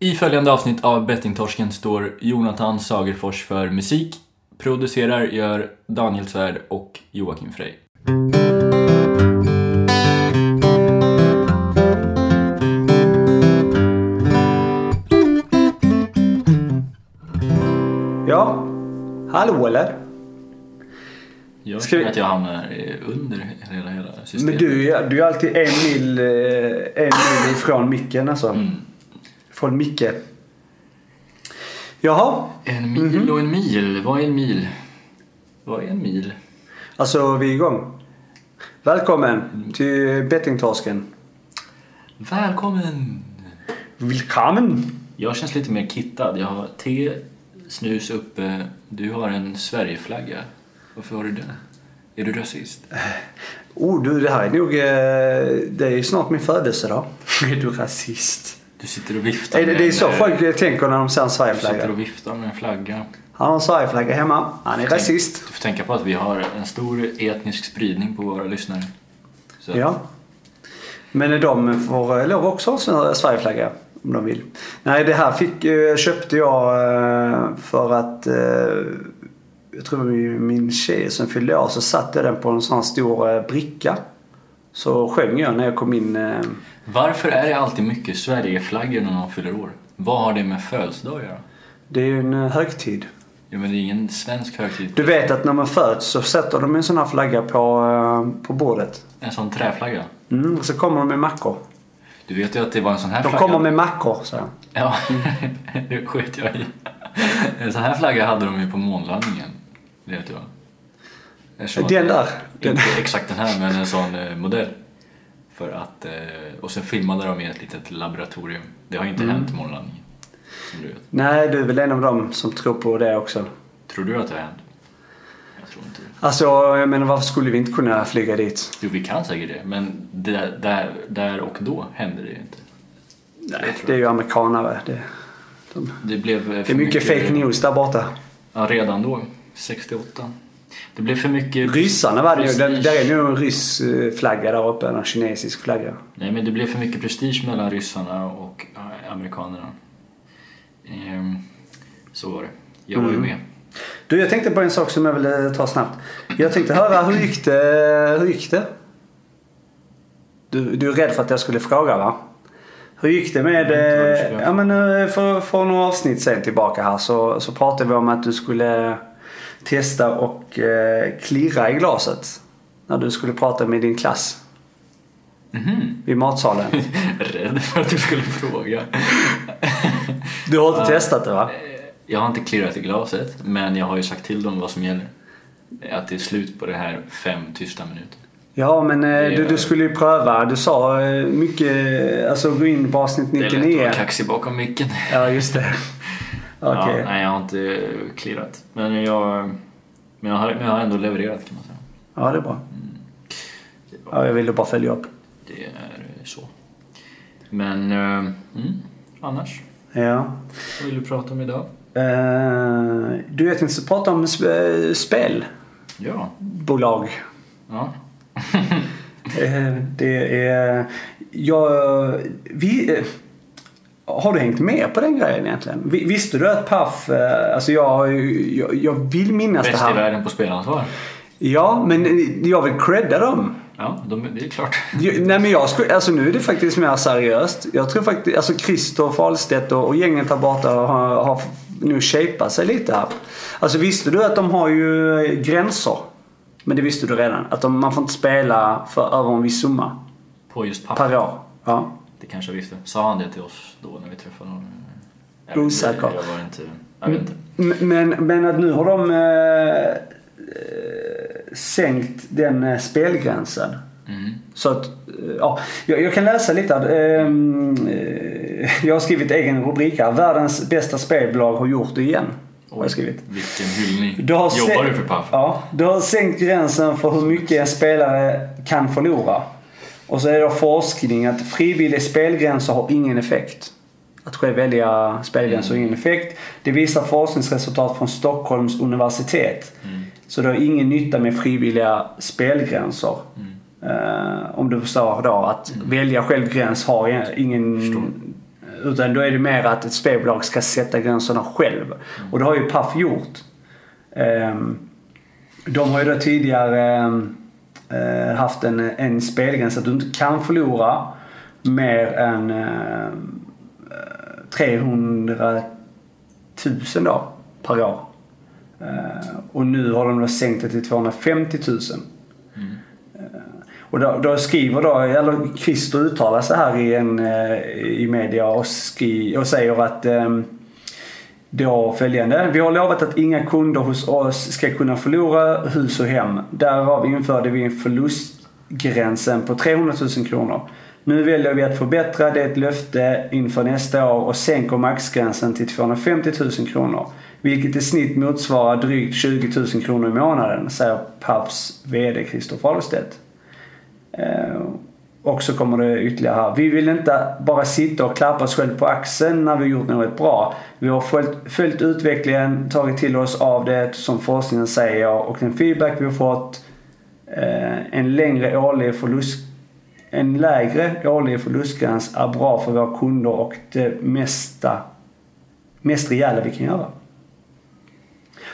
I följande avsnitt av Bettingtorsken står Jonathan Sagerfors för musik. Producerar gör Daniel Svärd och Joakim Frey. Ja, hallå eller? Jag Ska känner vi- att jag hamnar under hela, hela systemet. Men du, är- du är alltid en mil, eh, en mil ifrån micken alltså. Mm. Från Micke. Jaha, En mil Mhm. och en mil. Vad är en mil? Vad är en mil? alltså vi är igång. Välkommen till Bettingtorsken. Välkommen! Välkommen! Jag känns lite mer kittad. Jag har te, snus uppe. Du har en Sverigeflagga. Varför har du det? Är du rasist? Oh du, det här är nog... eh, Det är snart min födelsedag. Är du rasist? Du sitter och viftar det, det är så eh, folk tänker när de ser en Du sitter Sverigeflagga. och viftar med en flagga. Han har en Sverigeflagga hemma. Han är rasist. Du får tänka på att vi har en stor etnisk spridning på våra lyssnare. Så Ja. Men de får lov också ha en Sverigeflagga om de vill. Nej, det här fick, eh, köpte jag eh, för att eh, jag tror min, min tjej som fyllde år så satte den på en sån här stor eh, bricka. Så sjöng jag när jag kom in. Varför är det alltid mycket Sverigeflaggor när någon fyller år? Vad har det med födelsedag att göra? Det är ju en eh, högtid. Ja, men det är ingen svensk högtid. Du vet att när man föds så sätter de en sån här flagga på, eh, på bordet. En sån träflagga. Mm, och så kommer de med mackor. Du vet ju att det var en sån här De flagga. kommer med mackor, så. Ja, det sket jag i. En sån här flagga hade de ju på månlandningen. Det vet jag. Den där. Den. Inte exakt den här, men en sån eh, modell. För att, eh, och sen filmade de i ett litet laboratorium. Det har ju inte Mm. hänt månlandningen. Som du vet. Nej, du är väl en av dem som tror på det också. Tror du att det har hänt? Jag tror inte det. Alltså, jag menar varför skulle vi inte kunna flyga dit? Jo, vi kan säkert det, men där, där, där och då hände det inte. Nej, det är ju amerikanare. Det, de, Det blev eh, det är mycket fake news där borta. Ja, redan då. 68. Det blev för mycket... Ryssarna var det ju. där är nog en rysk eh, flagga där uppe. En kinesisk flagga. Nej, men det blev för mycket prestige mellan ryssarna och eh, amerikanerna. Ehm, så var det. Jag var ju Mm. med. Du, jag tänkte på en sak som jag ville ta snabbt. Jag tänkte höra, hur gick det? Hur gick det? Du, du är rädd för att jag skulle fråga va? Hur gick det med... Eh, Ja men eh, för, för några avsnitt sen tillbaka här så, så pratade vi om att du skulle testa och eh, klirra i glaset. När du skulle prata med din klass Mhm. vid matsalen. Rädd för att du skulle fråga. Du har inte testat det va? Jag har inte klirrat i glaset, men jag har ju sagt till dem vad som gäller. Att det är slut på det här fem tysta minuter. Ja men eh, Det- du, du skulle ju pröva. Du sa eh, mycket, alltså gå in på avsnitt Det är lätt att 99. vara kaxig bakom micken. Ja just det. Okej. Ja, nej, jag har inte klirrat. Men jag, men jag, har, men jag har ändå levererat kan man säga. Ja, det är bra. Det är bra. Ja, jag ville bara följa upp. Det är så. Men eh, mm, annars, Ja. vad vill du prata om idag? Eh, du vet inte så prata om sp- spelbolag. Ja. ja. Eh, det är... Jag... Vi, har du hängt med på den grejen egentligen? Vi- Visste du att Paf... eh, Alltså jag, jag, jag vill minnas Bäst det i här. världen på spelansvar. Ja, men jag vill credda dem. Ja, de, det är klart. Nej men jag skulle, alltså nu är det faktiskt mer seriöst. Jag tror faktiskt, alltså Christer Ahlstedt och, och gänget här borta har, har nu shapat sig lite här. Alltså visste du att de har ju eh, gränser? Men det visste du redan. Att de, man får inte spela för över en viss summa På just papp. per år. Ja. Det kanske jag visste. Sa han det till oss då när vi träffade honom? Osäker. Jag var inte... Jag vet inte. Men, men att nu har de eh, eh, sänkt den eh, spelgränsen. Mm. Så att, eh, ja, jag, jag kan läsa lite. Ehm, eh, Jag har skrivit egen rubrik här. Världens bästa spelbolag har gjort det igen. Har jag skrivit. Vilken hyllning. Du har Jobbar du för Paff? Ja. Du har sänkt gränsen för hur mycket en spelare kan förlora. Och så är det forskning att frivillig spelgränser har ingen effekt. Att själv välja spelgränser har ingen effekt. Det visar forskningsresultat från Stockholms universitet. Mm. Så det har ingen nytta med frivilliga spelgränser. Mm. Eh, om du förstår då att välja själv gräns har ingen Förstår. utan då är det mer att ett spelbolag ska sätta gränserna själv. Och det har ju Paf gjort. Ehm, de har ju då tidigare eh, haft en, en spelgräns att du inte kan förlora mer än eh, 300 000 då, per år. Eh, och nu har de då sänkt det till 250 000. Mm. Och då, då, skriver då, eller Christer uttalar sig här i, en, eh, i media och, skri, och säger att um, då följande. Vi har lovat att inga kunder hos oss ska kunna förlora hus och hem. Därav införde vi en förlustgränsen på 300 000 kronor. Nu väljer vi att förbättra det löfte inför nästa år och sänker maxgränsen till 250 000 kronor. Vilket i snitt motsvarar drygt 20 000 kronor i månaden, säger Pafs VD Christer Fahlstedt. Eh, och så kommer det ytterligare här. Vi vill inte bara sitta och klappa oss själva på axeln när vi har gjort något bra. Vi har följt, följt utvecklingen, tagit till oss av det som forskningen säger och den feedback vi har fått. Eh, en längre årlig förlust en lägre årlig förlustgräns är bra för våra kunder och det mesta, mest rejäla vi kan göra.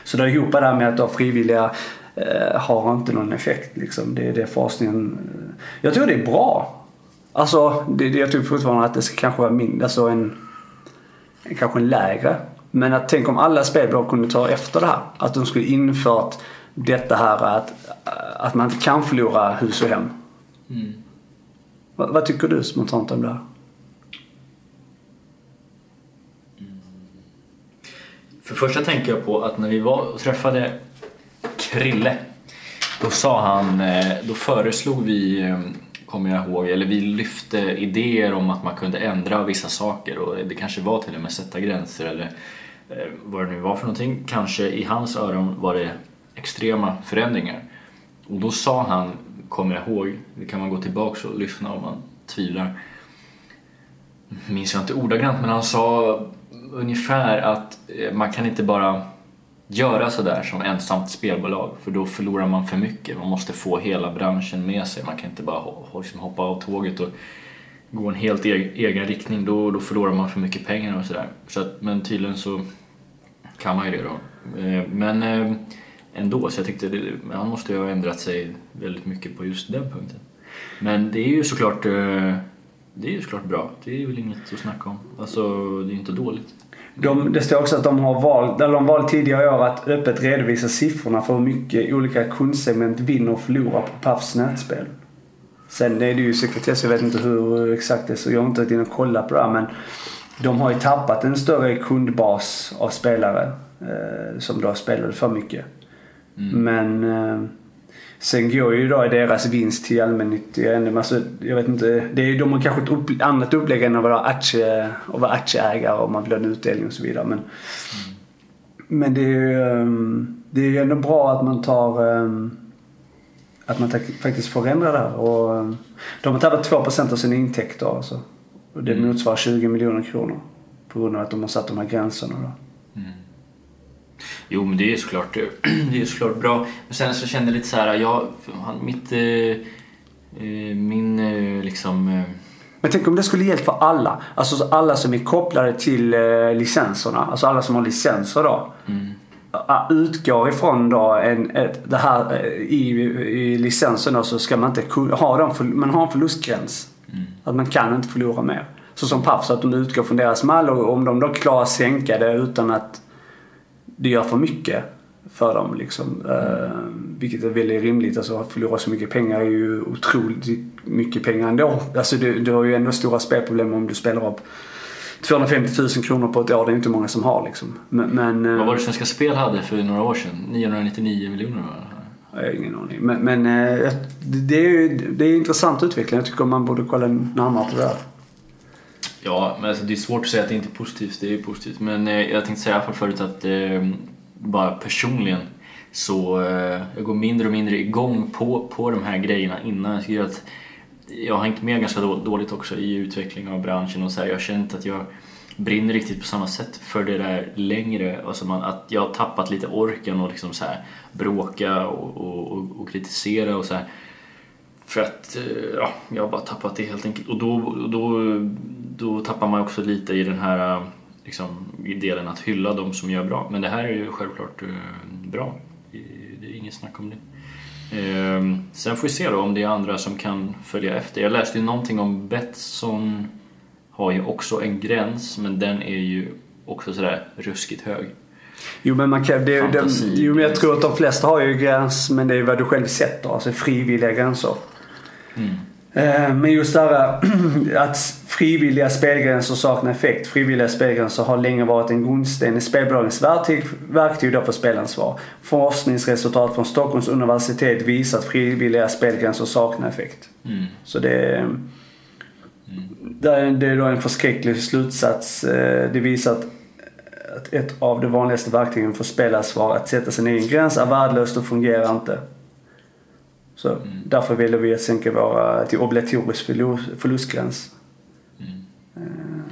Så det är ihop det här med att frivilliga eh, har inte någon effekt. Liksom. Det är det forskningen... Jag tror det är bra. Alltså, det, jag tror fortfarande att det ska kanske vara mindre, alltså en, kanske en lägre. Men att tänk om alla spelbolag kunde ta efter det här. Att de skulle infört detta här att, att man inte kan förlora hus och hem. Mm. Vad, vad, tycker du spontant om det här? Mm. För första tänker jag på att när vi var och träffade Krille. Då sa han, eh, då föreslog vi, eh, kommer jag ihåg, eller vi lyfte idéer om att man kunde ändra vissa saker och det kanske var till och med sätta gränser eller eh, vad det nu var för någonting. Kanske i hans öron var det extrema förändringar. Och då sa han, kommer jag ihåg, det kan man gå tillbaka och lyssna om man tvivlar. Minns jag inte ordagrant men han sa ungefär att man kan inte bara göra sådär som ensamt spelbolag för då förlorar man för mycket. Man måste få hela branschen med sig. Man kan inte bara liksom hoppa av tåget och gå en helt e- egen riktning. Då, då förlorar man för mycket pengar och sådär. Så att, men tydligen så kan man ju det då. Eh, men eh, ändå, så jag tyckte det, han måste ju ha ändrat sig väldigt mycket på just den punkten. Men det är ju såklart eh, det är ju såklart bra. Det är väl inget att snacka om. Alltså, det är ju inte dåligt. De, det står också att de har valt, eller de valt tidigare i år att öppet redovisa siffrorna för hur mycket olika kundsegment vinner och förlorar på Pafs nätspel. Sen är det ju sekretess, jag vet inte hur exakt det är så jag har inte varit inne och kollat på det här, men de har ju tappat en större kundbas av spelare eh, som då spelade för mycket. Mm. Men eh, Sen går ju då deras vinst till allmännyttiga alltså, jag vet inte. Det är, de har kanske ett upp, annat upplägg än att vara, aktie, att vara aktieägare och man vill ha en utdelning och så vidare. Men, mm. men det är ju ehm, det är ändå bra att man tar ehm, att man faktiskt får ändra det här. Och, ehm, de har tappat 2% av sina intäkter alltså. Och det mm. motsvarar 20 miljoner kronor. På grund av att de har satt de här gränserna då. Jo, men det är såklart, det är såklart bra. Men sen så kände jag lite så här, jag, mitt, eh, eh, min eh, liksom... Men tänk om det skulle gällt för alla. Alltså alla som är kopplade till licenserna. Alltså alla som har licenser då. Mm. Utgår ifrån då en, ett, det här i, i licenserna så ska man inte ha dem, man har en förlustgräns. Mm. Att man kan inte förlora mer. Så som Paff, så att de utgår från deras mall och om de då klarar att sänka det utan att det gör för mycket för dem. Liksom. Mm. vilket är väldigt rimligt. Alltså, att förlora så mycket pengar är ju otroligt mycket pengar ändå. Alltså, du, du har ju ändå stora spelproblem om du spelar upp 250 000 kronor på ett år. Det är inte många som har liksom. Men, men, Vad var det Svenska Spel hade för några år sedan? 999 miljoner Jag har ingen aning. Men, men eh, det är det är intressant utveckling. Jag tycker man borde kolla närmare på det här. Ja, men alltså det är svårt att säga att det inte är positivt. Det är ju positivt. Men eh, jag tänkte säga förut att eh, bara personligen så eh, jag går mindre och mindre igång på, på de här grejerna innan. Jag tycker att jag har hängt med ganska dåligt också i utveckling av branschen och så här, jag har känt att jag brinner riktigt på samma sätt för det där längre. Alltså man, att jag har tappat lite orken och liksom så här, bråka och, och, och, och kritisera och så här. För att eh, ja, jag har bara tappat det helt enkelt. Och då, då då tappar man också lite i den här liksom, i delen att hylla de som gör bra. Men det här är ju självklart eh, bra. Det är inget snack om det. Eh, sen får vi se då om det är andra som kan följa efter. Jag läste ju någonting om Betsson har ju också en gräns men den är ju också sådär ruskigt hög. Jo men, man kan, det, det, jo, men jag tror att de flesta har ju gräns men det är vad du själv sätter. Alltså frivilliga gränser. Mm. Eh, men just det här att frivilliga spelgränser saknar effekt. Frivilliga spelgränser har länge varit en grundsten i spelbolagens verktyg, verktyg för spelansvar. Forskningsresultat från Stockholms universitet visar att frivilliga spelgränser saknar effekt. Mm. Så det, det är då en förskräcklig slutsats. Eh, det visar att att ett av de vanligaste verktygen för spelansvar, att sätta sin egen gräns, är värdelöst och fungerar inte. Så mm. därför ville vi sänka våra till obligatorisk förlustgräns. Mm. Uh,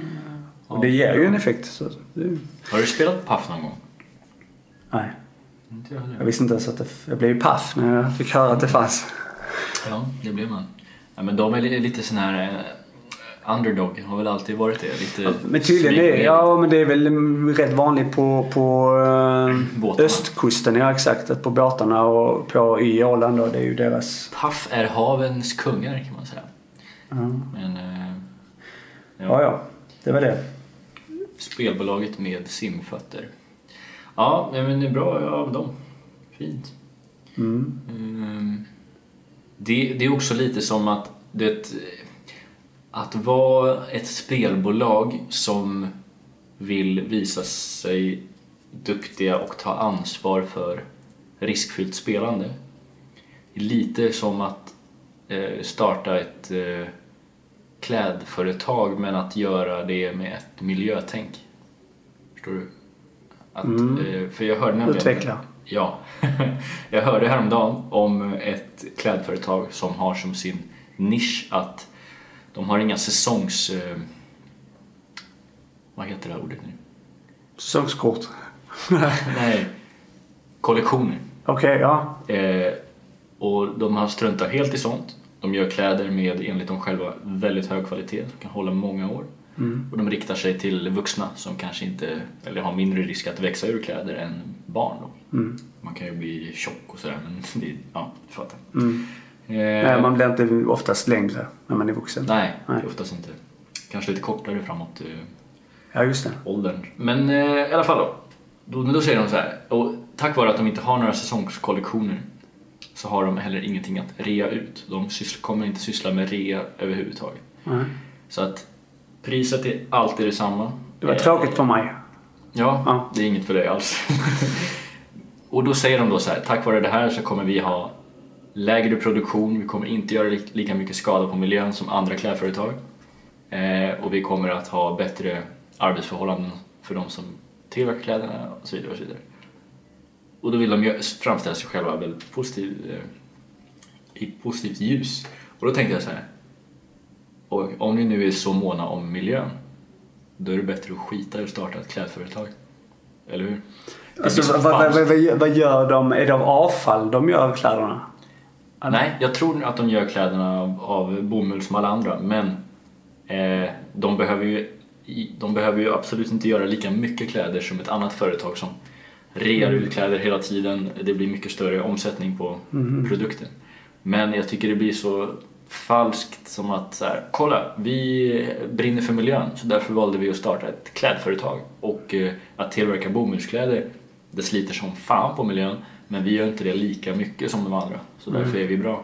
och det ger ju en effekt. Så det... Har du spelat Paff någon gång? Nej. Inte jag, jag visste inte ens att det... Jag blev ju paff när jag fick höra att det fanns. Ja, det blev man. Ja, men de är lite sån här eh, underdog har väl alltid varit det. Lite men tydligen det, ja men det är väl rätt vanligt på, på äh, östkusten. Ja exakt. På båtarna och på i Åland då. Det är ju deras... Paff är havens kungar kan man säga. Mm. Men, äh, ja. ja ja, det var det. Spelbolaget med simfötter. Ja, men det är bra av dem. Fint. Mm. Mm. Det, det är också lite som att det att vara ett spelbolag som vill visa sig duktiga och ta ansvar för riskfyllt spelande. Lite som att eh, starta ett eh, klädföretag men att göra det med ett miljötänk. Förstår du? Att, mm. eh, för jag hörde nämligen, Utveckla. Ja. jag hörde häromdagen om ett klädföretag som har som sin nisch att de har inga säsongs... Eh, vad heter det här ordet nu? Säsongskort? Nej. Kollektioner. Okej, okay, ja. Eh, och de har struntat helt i sånt. De gör kläder med, enligt dem själva, väldigt hög kvalitet. De kan hålla många år. Mm. Och de riktar sig till vuxna som kanske inte, eller har mindre risk att växa ur kläder än barn. Då. Mm. Man kan ju bli tjock och sådär men det, ja, du fattar. Mm. Eh, nej, man blir inte oftast längre när man är vuxen. Nej, nej. oftast inte. Kanske lite kortare framåt eh, ja, just det. åldern. Men eh, i alla fall då. Då, då säger de så här. Och tack vare att de inte har några säsongskollektioner så har de heller ingenting att rea ut. De kommer inte syssla med rea överhuvudtaget. Mm. Så att priset är alltid detsamma. Det var tråkigt för mig. Ja, ja, det är inget för dig alls. och då säger de då så här, tack vare det här så kommer vi ha lägre produktion, vi kommer inte göra lika mycket skada på miljön som andra klädföretag eh, och vi kommer att ha bättre arbetsförhållanden för de som tillverkar kläderna och så vidare. Och, så vidare. och då vill de framställa sig själva väldigt positiv, eh, i positivt ljus. Och då tänkte jag så här, och om ni nu är så måna om miljön då är det bättre att skita i att starta ett klädföretag. Eller hur? Alltså, vad, vad, vad, vad, gör de? Är det av avfall de gör kläderna? Nej, jag tror att de gör kläderna av, av bomull som alla andra men eh, de, behöver ju, de behöver ju absolut inte göra lika mycket kläder som ett annat företag som rear mm. ut kläder hela tiden. Det blir mycket större omsättning på mm. produkten. Men jag tycker det blir så falskt som att så här, kolla, vi brinner för miljön så därför valde vi att starta ett klädföretag och eh, att tillverka bomullskläder det sliter som fan på miljön men vi gör inte det lika mycket som de andra, så därför mm. är vi bra.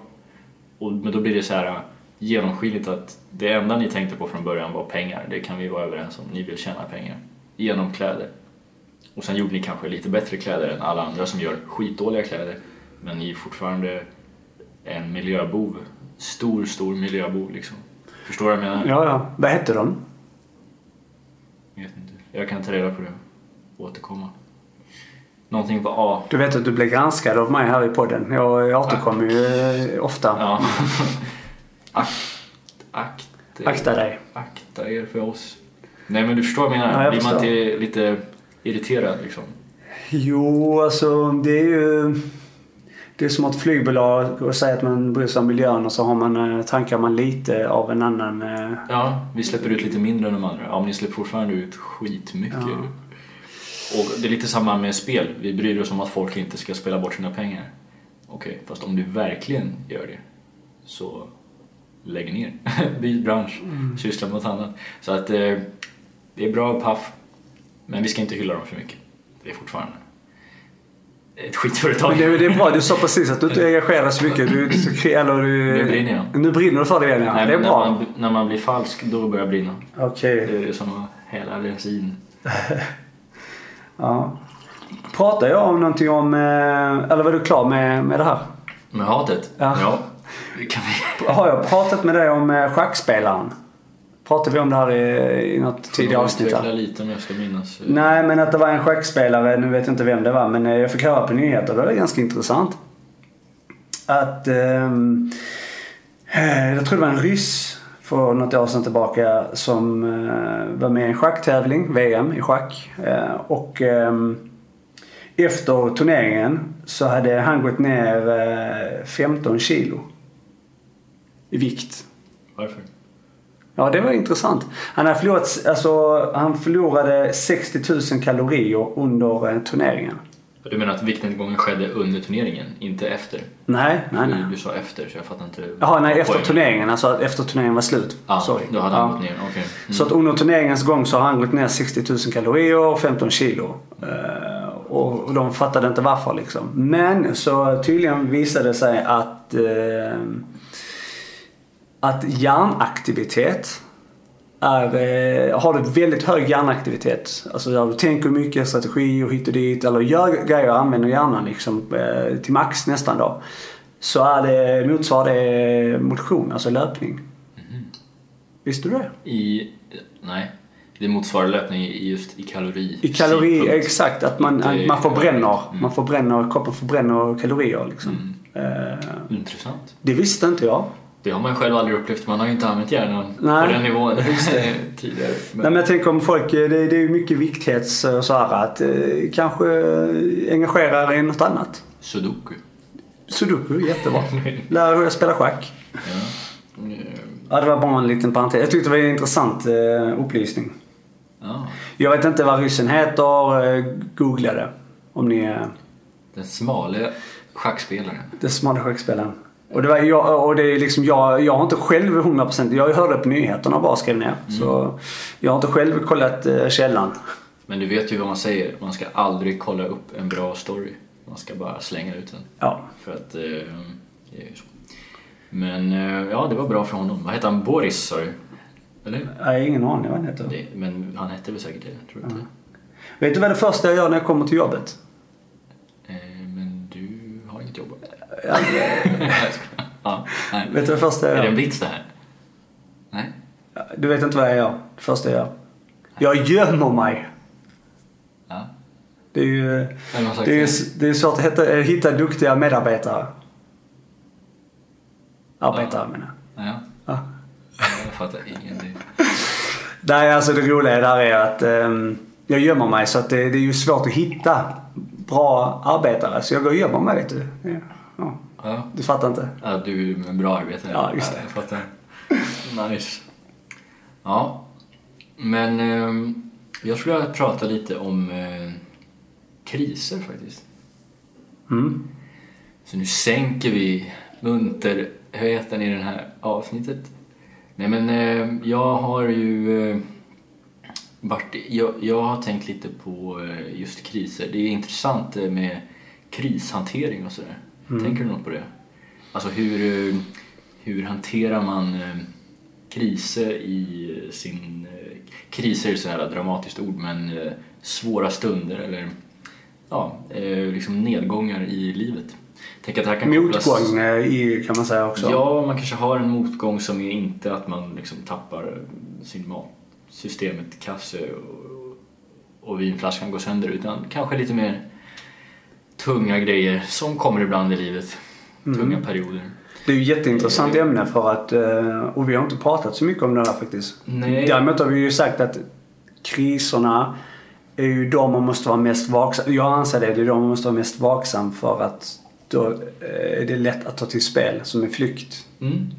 Och, men då blir det så här genomskinligt att det enda ni tänkte på från början var pengar, det kan vi vara överens om. Ni vill tjäna pengar genom kläder. Och sen gjorde ni kanske lite bättre kläder än alla andra som gör skitdåliga kläder, men ni är fortfarande en miljöbov. Stor, stor miljöbov liksom. Förstår du vad jag menar? Ja, ja. Vad hette de? Jag vet inte. Jag kan ta reda på det. Återkomma. Någonting på A. Du vet att du blir granskad av mig här i podden. Jag återkommer ju eh, ofta. Ja. akt, akt, akta dig. Akta er för oss. Nej men du förstår vad jag menar. Ja, jag Blir man inte lite irriterad liksom? Jo, alltså det är ju... Det är som ett flygbolag och säger att man bryr sig om miljön och så har man, eh, tankar man lite av en annan... eh, Ja, vi släpper ut lite mindre än de andra. Ja, men ni släpper fortfarande ut skitmycket. Ja. Och det är lite samma med spel. Vi bryr oss om att folk inte ska spela bort sina pengar. Okej, fast om du verkligen gör det så lägg ner. Byt bransch. Syssla med något annat. Så att eh, det är bra paff. Men vi ska inte hylla dem för mycket. Det är fortfarande ett skitföretag. Det, det är bra, du sa precis att du inte engagerar så mycket. Du, eller du, Nu brinner jag. Nu brinner du för det igen ja. Nej, det är bra. När man, när man blir falsk, då börjar det brinna. Okej. Det är som att hälla bensin. Ja. Pratar jag om någonting om... eh, Eller var du klar med, med det här? Med hatet? Ja. kan vi. Har jag pratat med dig om eh, schackspelaren? Pratade vi om det här i, i något tidigare avsnitt? Här? lite om jag ska minnas. Nej, men att det var en schackspelare, nu vet jag inte vem det var, men eh, jag fick höra på nyheter. Det var ganska intressant. Att... eh, jag tror det var en ryss för något år sedan tillbaka som eh, var med i en schacktävling, VM i schack. Eh, och ehm, efter turneringen så hade han gått ner eh, 15 kilo i vikt. Varför? Ja, det var intressant. Han, hade förlorat, alltså, han förlorade 60 000 kalorier under eh, turneringen. Du menar att viktnedgången skedde under turneringen, inte efter? Nej, nej, nej. Du, du sa efter, så jag fattar inte. Jaha, nej, efter poängen. turneringen. Alltså efter turneringen var slut. Ja, Sorry. då hade han Ja. gått ner. Okej. Mm. Så att under turneringens gång så har han gått ner 60 000 kalorier och 15 kilo. Eh, och, och de fattade inte varför liksom. Men så tydligen visade det sig att eh, att hjärnaktivitet är, eh, har du väldigt hög hjärnaktivitet, alltså där du tänker mycket, strategi och hit och dit, eller gör grejer och använder hjärnan liksom, eh, till max nästan då. Så är det, motsvarar det motion, alltså löpning. Visste du det? I... Nej. Det motsvarar löpning i just i kalori. I kalori, synpunkt. exakt. Att man, att man förbränner, Mm. man förbränner, kroppen förbränner kalorier liksom. Eh, Intressant. det visste inte jag. Det har man själv aldrig upplevt. Man har ju inte använt hjärnan Nej. på den nivån tidigare. Men, Nej, men jag tänker om folk, eh, det, det är ju mycket vikthets och så här att eh, kanske eh, engagera i något annat. Sudoku. Sudoku, jättebra. Lär dig spela schack. Ja. Eh, Ja, det var bara en liten parentes. Jag tyckte det var en intressant eh, upplysning. Ja. Jag vet inte vad ryssen heter, googla det. Om ni är Den smale schackspelaren. den smala schackspelaren. Och det var jag, och det är liksom jag, jag har inte själv 100% jag hörde på nyheterna bara skrev ner. Så jag har inte själv kollat eh, källan. Men du vet ju vad man säger. Man ska aldrig kolla upp en bra story. Man ska bara slänga ut den. Ja. För att eh, det är ju så. Men eh, ja, det var bra för honom. Vad hette han? Boris sa du? Eller? Jag har ingen aning vad den heter. Det, men han hette väl säkert det? Tror jag inte. Vet du vad det första jag gör när jag kommer till jobbet? Eh, men du har inget jobb? Ja, ja, nej. vet du det första jag Är det en gör? blitz det här? Nej? Du vet inte vad jag gör? Det första jag gör? Jag gömmer mig. Ja. Det är ju det är, det? är svårt att hitta, eh, hitta duktiga medarbetare. Arbetare menar jag. Ja. Ja. Jag fattar ingenting. Nej, alltså det roliga där är att ehm, jag gömmer mig så att det, det är ju svårt att hitta bra arbetare. Så jag går och gömmer mig vet du. Ja. Ja. Ja. Du fattar inte? Ja, du är en bra arbetare. Ja, just det. Jag fattar. Nice. Ja. Men eh, jag skulle vilja prata lite om eh, kriser faktiskt. Mm. Så nu sänker vi munterheten i det här avsnittet. Nej men eh, jag har ju eh, varit, jag, jag har tänkt lite på eh, just kriser. Det är intressant eh, med krishantering och sådär. Tänker du något på det? Alltså hur, hur hanterar man eh, kriser i eh, sin... eh, Kriser är så här dramatiskt ord men svåra stunder eller ja, liksom nedgångar i livet. Tänk att det här kan Motgång i, kan man säga också. Ja, man kanske har en motgång som är inte att man liksom tappar sin mat, systemet, kasse och, och vinflaskan går sönder utan kanske lite mer tunga grejer som kommer ibland i livet. Mm. Tunga perioder. Det är ju jätteintressant ämne för att, eh, och vi har inte pratat så mycket om det här faktiskt. Nej. Däremot har vi ju sagt att kriserna är ju de man måste vara mest vaksam Jag anser det, det är de man måste vara mest vaksam för att då eh, är det lätt att ta till spel som en flykt. Mm.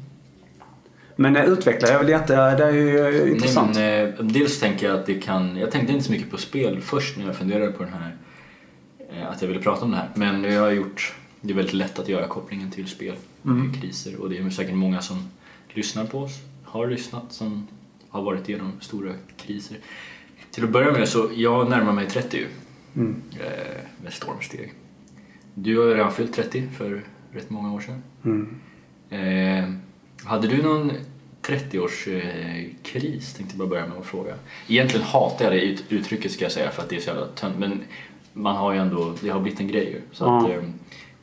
Men eh, utveckla, jag vill inte, det är ju eh, intressant. Nej, men, eh, dels tänker jag att det kan, jag tänkte inte så mycket på spel först när jag funderade på den här, eh, att jag ville prata om det här. Men jag har gjort, det är väldigt lätt att göra kopplingen till spel, Mm. kriser och det är säkert många som lyssnar på oss, har lyssnat, som har varit igenom stora kriser. Till att börja med så, jag närmar mig 30 ju, Mm. eh, med stormsteg. Du har ju redan fyllt 30 för rätt många år sedan. Mm. Eh, hade du någon 30-årskris tänkte jag bara börja med att fråga. Egentligen hatar jag det ut- uttrycket ska jag säga för att det är så jävla tönt men man har ju ändå, det har blivit en grej ju. Så att, Ja. eh,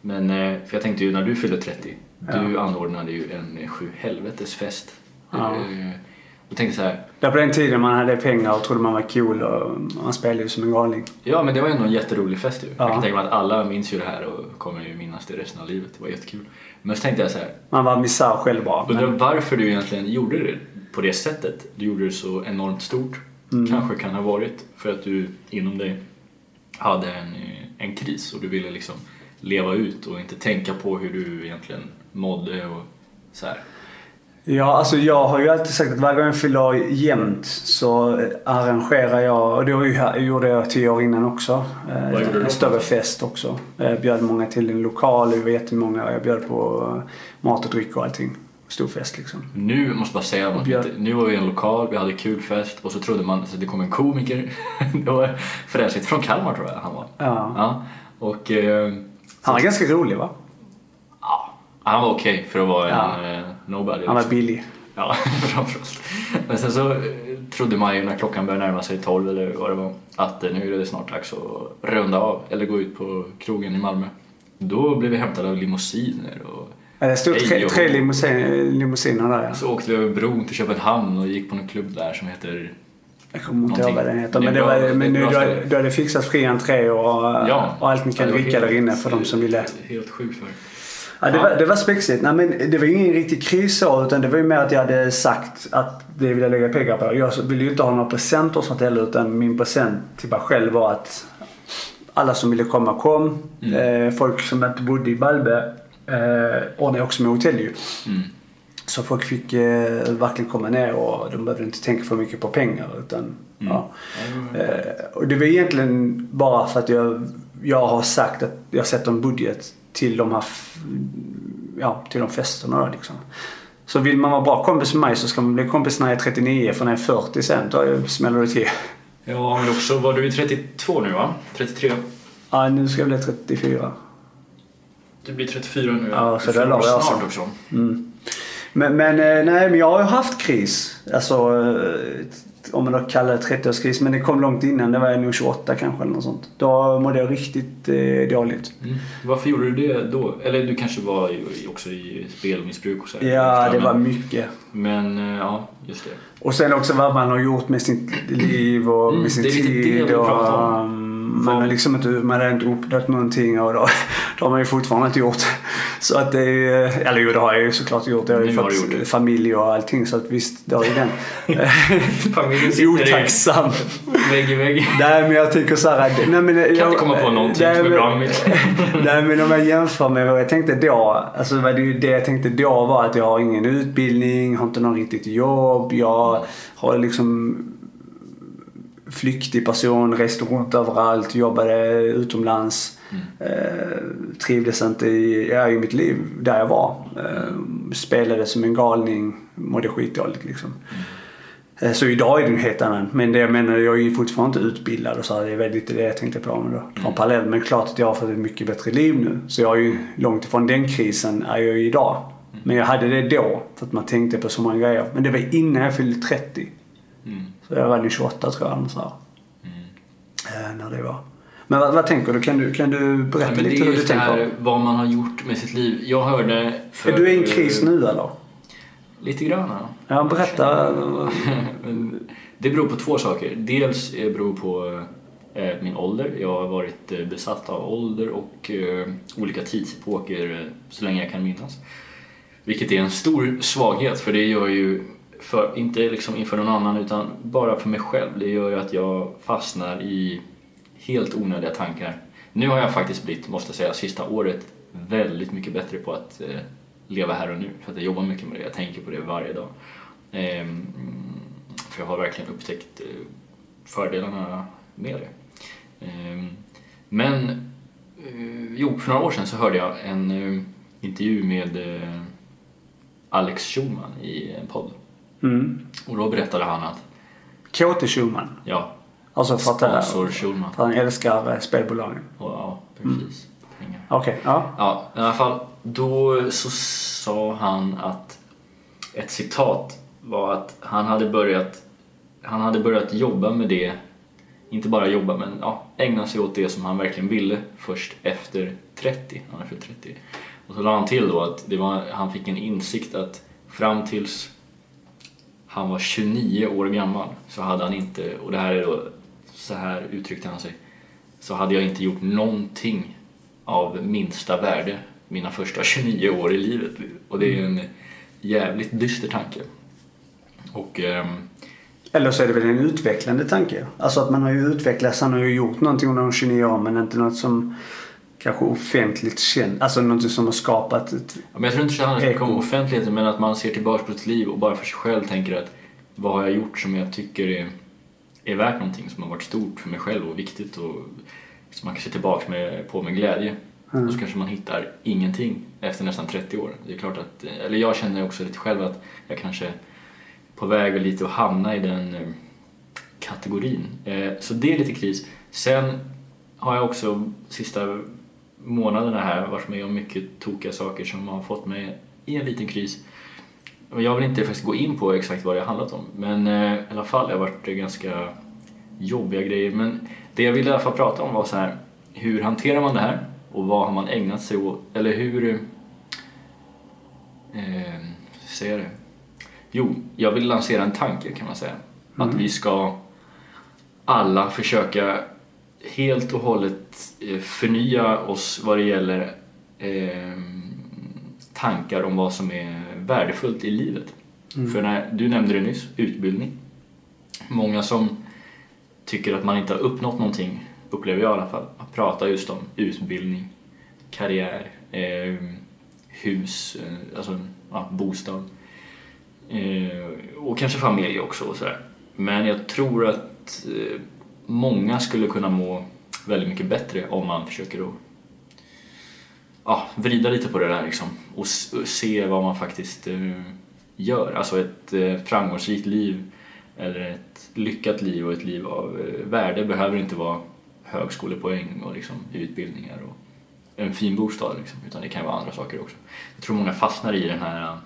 men, eh, för jag tänkte ju när du fyllde 30, du Ja. anordnade ju en sju helvetes fest. Ja. Eh, och tänkte så här, Där på den tiden man hade pengar och trodde man var cool och man spelade ju som en galning. ja men det var ändå en jätterolig fest ju. Ja. Jag kan tänka mig att alla minns ju det här och kommer ju minnas det resten av livet. Det var jättekul. Men så tänkte jag så här, Man var misär själv bara. Undrar Men, varför du egentligen gjorde det på det sättet. Du gjorde det så enormt stort. Mm. Kanske kan ha varit för att du inom dig hade en, eh, en kris och du ville liksom leva ut och inte tänka på hur du egentligen mådde och så här. ja, alltså jag har ju alltid sagt att varje gång jag fyller år jämnt så arrangerar jag, och det gjorde jag tio år innan också, eh, Vad en större fest också. Jag bjöd många till en lokal, det var jättemånga och jag bjöd på eh, mat och dryck och allting. Stor fest liksom. Nu måste jag bara säga något. Lite. Nu var vi i en lokal, vi hade kul fest och så trodde man att det kom en komiker. det var fräschigt. Från Kalmar tror jag han var. Ja. Ja. Och eh, Han var ganska rolig va? ja, han var okej för att vara en Ja. eh, nobody. Han var liksom. billig. Ja, framförallt. Men sen så eh, trodde man ju när klockan började närma sig 12 eller vad det var att eh, nu är det snart dags att runda av eller gå ut på krogen i Malmö. Då blev vi hämtade av limousiner och Det stod tre, tre limousin, limousiner där ja. så åkte vi över bron till Köpenhamn och gick på en klubb där som heter Jag kommer inte ihåg vad den heter. Det Men, det bra- var, men det nu, du, du hade fixat fri entré och, Ja. och allt ni kan Ja, det dricka där inne för de som ville. Helt sjukt det. Ja, det, var, det var spexigt. Nej, men det var ingen riktig kris så, utan det var ju mer att jag hade sagt att det ville jag lägga pengar på. Jag ville ju inte ha några presenter och sånt heller utan min present till mig själv var att alla som ville komma kom. Mm. Eh, folk som inte bodde i Balbe eh, ordnade också med hotell ju. Mm. Så folk fick eh, verkligen komma ner och de behövde inte tänka för mycket på pengar. Utan, Mm. ja. eh, och det var egentligen bara för att jag, jag har sagt att jag sätter en budget till de här ja, till de festerna då, liksom. Så vill man vara bra kompis med mig så ska man bli kompis när jag är 39 för när jag är 40 sen då smäller det till. Ja, men också var du är 32 nu va? 33? Ja, nu ska jag bli 34. Du blir 34 nu. Ja, så det la jag snart alltså. också. Mm. Men, men, eh, nej, men jag har ju haft kris. Alltså, eh, om man då kallar det 30-årskris. Men det kom långt innan. Det var jag nog 28 kanske eller något sånt. Då mådde jag riktigt eh, dåligt. Mm. Varför gjorde du det då? Eller du kanske var också i spelmissbruk och så. här. Ja, det var mycket. Men eh, ja, just det. Och sen också vad man har gjort med sitt liv och Mm, med sin det är lite det tid. vi Och, pratar om. Man har liksom inte man har inte uppnått någonting och då, det har man ju fortfarande inte gjort. Så att det är, eller jo det har jag ju såklart gjort. Jag har ju har fått det. familj och allting så att visst, det har ju den. Familjen sitter Otacksam. Vägg i vägg. Nej men jag tycker så här. Nej, men, jag, Kan inte komma på någonting nej, som är bra med mitt Nej men om jag jämför med vad jag tänkte då. Alltså vad det, ju- det jag tänkte då var att jag har ingen utbildning, har inte någon riktigt jobb. Jag har liksom flyktig person, reste runt överallt, jobbade utomlands. Eh, trivdes inte i, ja, i mitt liv där jag var. Eh, spelade som en galning, mådde skitdåligt liksom. Eh, Så idag är det en helt annan. Men det jag menar, jag är fortfarande inte utbildad och så. Det är väl lite det jag tänkte på. Men då en parallell. Men klart att jag har fått ett mycket bättre liv nu. Så jag är ju långt ifrån den krisen är jag ju idag. Men jag hade det då. För att man tänkte på så många grejer. Men det var innan jag fyllde 30. Mm. Så jag var 28 tror jag. Så. Mm. Eh, när det var. Men vad, vad tänker du? Kan du, kan du berätta det lite är hur du just det tänker? här vad man har gjort med sitt liv. Jag hörde... För, Är du i en kris nu eller? Lite grann, ja. Berätta. Det beror på två saker. Dels eh, beror på eh, min ålder. Jag har varit eh, besatt av ålder och eh, olika tidsepoker eh, så länge jag kan minnas. Vilket är en stor svaghet för det gör ju, för, inte liksom inför någon annan utan bara för mig själv. Det gör ju att jag fastnar i helt onödiga tankar. Nu har jag faktiskt blivit, måste jag säga, sista året väldigt mycket bättre på att eh, leva här och nu. För att jag jobbar mycket med det, jag tänker på det varje dag. Ehm, för jag har verkligen upptäckt eh, fördelarna med det. Ehm, men eh, jo, för några år sedan så hörde jag en eh, intervju med eh, Alex Schulman i en podd. Mm. Och då berättade han att, KT Schulman. ja, Alltså för att, sponsor Schulman. för att han älskar eh, spelbolagen. Och, ja, precis. Pengar. Okej, ja. Ja, i alla fall. Då så sa han att ett citat var att han hade börjat han hade börjat jobba med det, inte bara jobba men ja, ägna sig åt det som han verkligen ville först efter 30. Han är fyllt 30. Och så la han till då att det var, han fick en insikt att fram tills han var 29 år gammal så hade han inte, och det här är då, så här uttryckte han sig, så hade jag inte gjort någonting av minsta värde mina första 29 år i livet. Och det är en jävligt dyster tanke. Och ehm, Eller så är det väl en utvecklande tanke. Alltså att man har ju utvecklats, han har ju gjort någonting under de 29 åren men inte något som kanske offentligt känt. Alltså någonting som har skapat ett... Ja, men jag tror inte det mycket om Eko. offentligheten men att man ser tillbaka på sitt liv och bara för sig själv tänker att vad har jag gjort som jag tycker är, är värt någonting som har varit stort för mig själv och viktigt och som man kan se tillbaka med, på med glädje. Och så kanske man hittar ingenting efter nästan 30 år. Det är klart att, eller jag känner också lite själv att jag kanske är på väg lite att hamna i den eh, kategorin. Eh, Så det är lite kris. Sen har jag också sista månaderna här varit med om mycket tokiga saker som har fått mig i en liten kris. Jag vill inte faktiskt gå in på exakt vad det har handlat om men eh, i alla fall det har varit ganska jobbiga grejer. Men det jag ville i alla fall prata om var så här hur hanterar man det här och vad har man ägnat sig åt eller hur eh, hur säger jag det? Jo, jag vill lansera en tanke kan man säga. Att vi ska alla försöka helt och hållet eh, förnya oss vad det gäller eh, tankar om vad som är värdefullt i livet. För när, du nämnde det nyss, utbildning. Många som tycker att man inte har uppnått någonting, upplever jag i alla fall, att prata just om utbildning, karriär, eh, hus, eh, alltså ja, bostad. Eh, och kanske familj också och sådär. Men jag tror att eh, många skulle kunna må väldigt mycket bättre om man försöker att ja, vrida lite på det där liksom och se vad man faktiskt eh, gör. Alltså ett eh, framgångsrikt liv eller ett lyckat liv och ett liv av eh, värde behöver inte vara högskolepoäng och liksom utbildningar och en fin bostad liksom, utan det kan vara andra saker också. Jag tror många fastnar i den här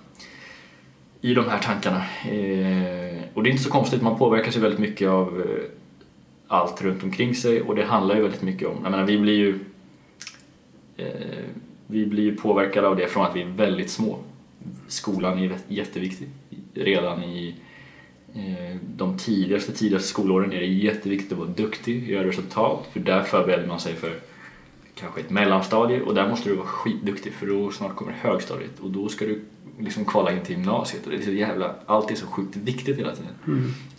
i de här tankarna. Och det är inte så konstigt, man påverkas ju väldigt mycket av allt runt omkring sig och det handlar ju väldigt mycket om, jag menar vi blir ju eh, vi blir ju påverkade av det från att vi är väldigt små. Skolan är jätteviktig. Redan i eh, de tidigaste, tidigaste skolåren är det jätteviktigt att vara duktig, göra resultat, för där förbereder man sig för kanske ett mellanstadie och där måste du vara skitduktig för då snart kommer högstadiet och då ska du liksom kvala in till gymnasiet och det är så jävla, allt är så sjukt viktigt hela tiden.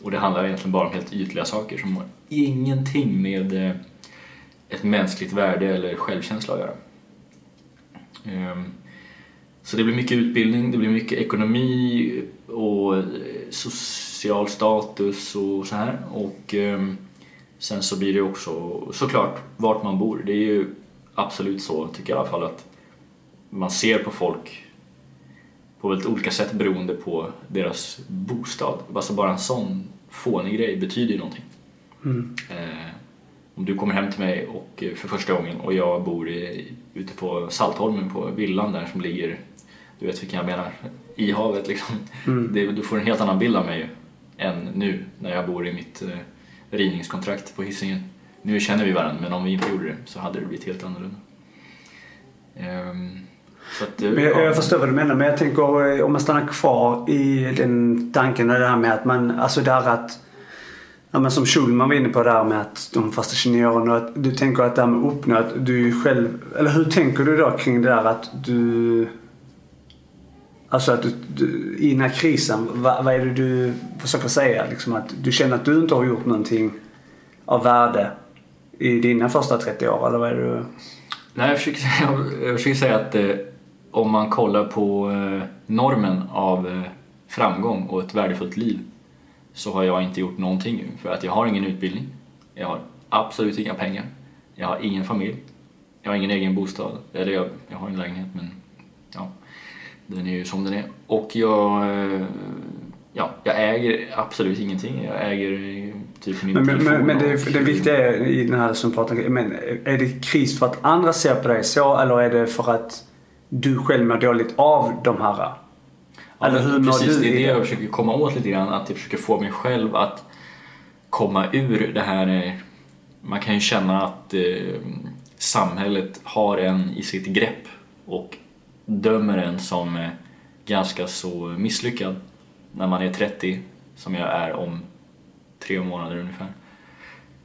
Och det handlar egentligen bara om helt ytliga saker som har ingenting med eh, ett mänskligt värde eller självkänsla att göra. Ehm, Så det blir mycket utbildning, det blir mycket ekonomi och eh, social status och så här. Och ehm, sen så blir det också såklart vart man bor. Det är ju absolut så, tycker jag i alla fall, att man ser på folk på väldigt olika sätt beroende på deras bostad. Alltså bara en sån fånig grej betyder ju någonting. Eh, om du kommer hem till mig och eh, för första gången och jag bor i, ute på Saltholmen på villan där som ligger, du vet vilken jag menar, i havet liksom. Det, du får en helt annan bild av mig än nu när jag bor i mitt eh, rivningskontrakt på Hisingen. Nu känner vi varandra men om vi inte gjorde det så hade det blivit helt annorlunda. Ehm, Men jag, ja. jag förstår vad du menar men jag tänker eh, om man stannar kvar i den tanken och det här med att man, alltså där att Ja, men som Schulman var inne på där med att de första 29 åren och att du tänker att det här med uppnå att du själv, eller hur tänker du då kring det där att du Alltså att du, du här krisen, vad, vad är det du försöker säga? Liksom att du känner att du inte har gjort någonting av värde i dina första 30 år eller vad är det du... Nej, jag försöker, säga- jag försöker säga att eh, om man kollar på eh, normen av eh, framgång och ett värdefullt liv så har jag inte gjort någonting. För att jag har ingen utbildning, jag har absolut inga pengar, jag har ingen familj, jag har ingen egen bostad. Eller jag, jag har en lägenhet men ja, den är ju som den är. Och jag, eh, ja, jag äger absolut ingenting. Jag äger typ min Men, men, men, det, det viktiga är i den här som pratar men är det kris för att andra ser på dig så eller är det för att du själv mår dåligt av de här? Ja, Eller hur precis, det är det jag försöker komma åt lite grann. Att jag försöker få mig själv att komma ur det här. eh, Man kan ju känna att eh, samhället har en i sitt grepp och dömer en som eh, ganska så misslyckad när man är 30, som jag är om tre månader ungefär.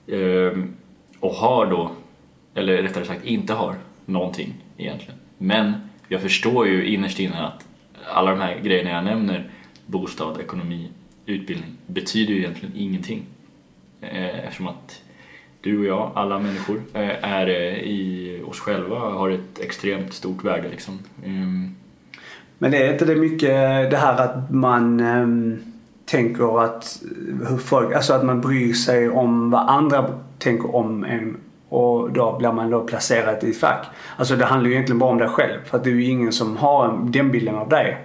Eh, och har då, eller rättare sagt inte har, någonting egentligen. Men jag förstår ju innerst inne att alla de här grejerna jag nämner, bostad, ekonomi, utbildning, betyder ju egentligen ingenting. Eh, eftersom att du och jag, alla människor, eh, är eh, i oss själva, har ett extremt stort värde liksom. Mm. Men är inte det mycket det här att man ehm, tänker att hur folk, alltså att man bryr sig om vad andra tänker om en och då blir man då placerad i ett fack. Alltså det handlar ju egentligen bara om dig själv för att det är ju ingen som har den bilden av dig.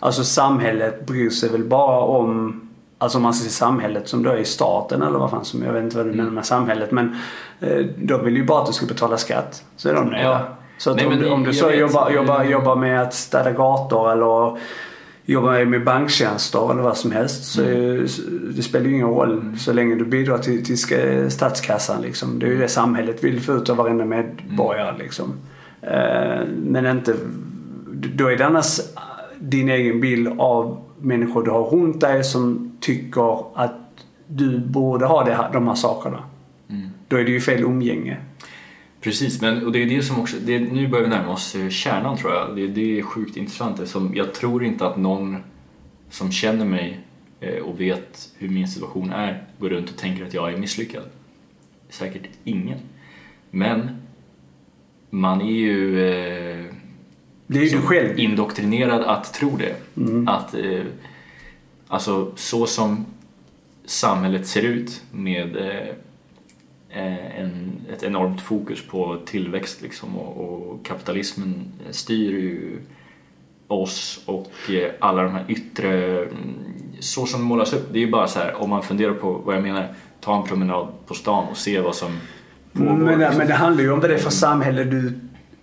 Alltså samhället bryr sig väl bara om Alltså om man ser samhället som då är staten eller vad fan som, jag vet inte vad du menar med samhället men eh, de vill ju bara att du ska betala skatt. Så är de nöjda. Ja. Så Nej, om, du, om du så jobbar, jobbar, Mm. jobbar med att städa gator eller jobbar med banktjänster eller vad som helst så är, det spelar ju ingen roll så länge du bidrar till, till ska- statskassan liksom. Det är ju det samhället vill få ut av varenda medborgare liksom. Eh, Men inte, då är det annars din egen bild av människor du har runt dig som tycker att du borde ha det här, de här sakerna. Mm. Då är det ju fel umgänge. Precis, men och det är det som också, det, nu börjar vi närma oss eh, kärnan tror jag. Det, det är sjukt intressant. Det Som, jag tror inte att någon som känner mig eh, och vet hur min situation är går runt och tänker att jag är misslyckad. Säkert ingen. Men man är ju eh, Det är ju du själv. indoktrinerad att tro det. Att, eh, alltså så som samhället ser ut med eh, en, ett enormt fokus på tillväxt liksom och, och kapitalismen styr ju oss och eh, alla de här yttre, mm, så som det målas upp, det är ju bara så här om man funderar på vad jag menar, ta en promenad på stan och se vad som pågår. Men, liksom. men det handlar ju om vad det är för samhälle du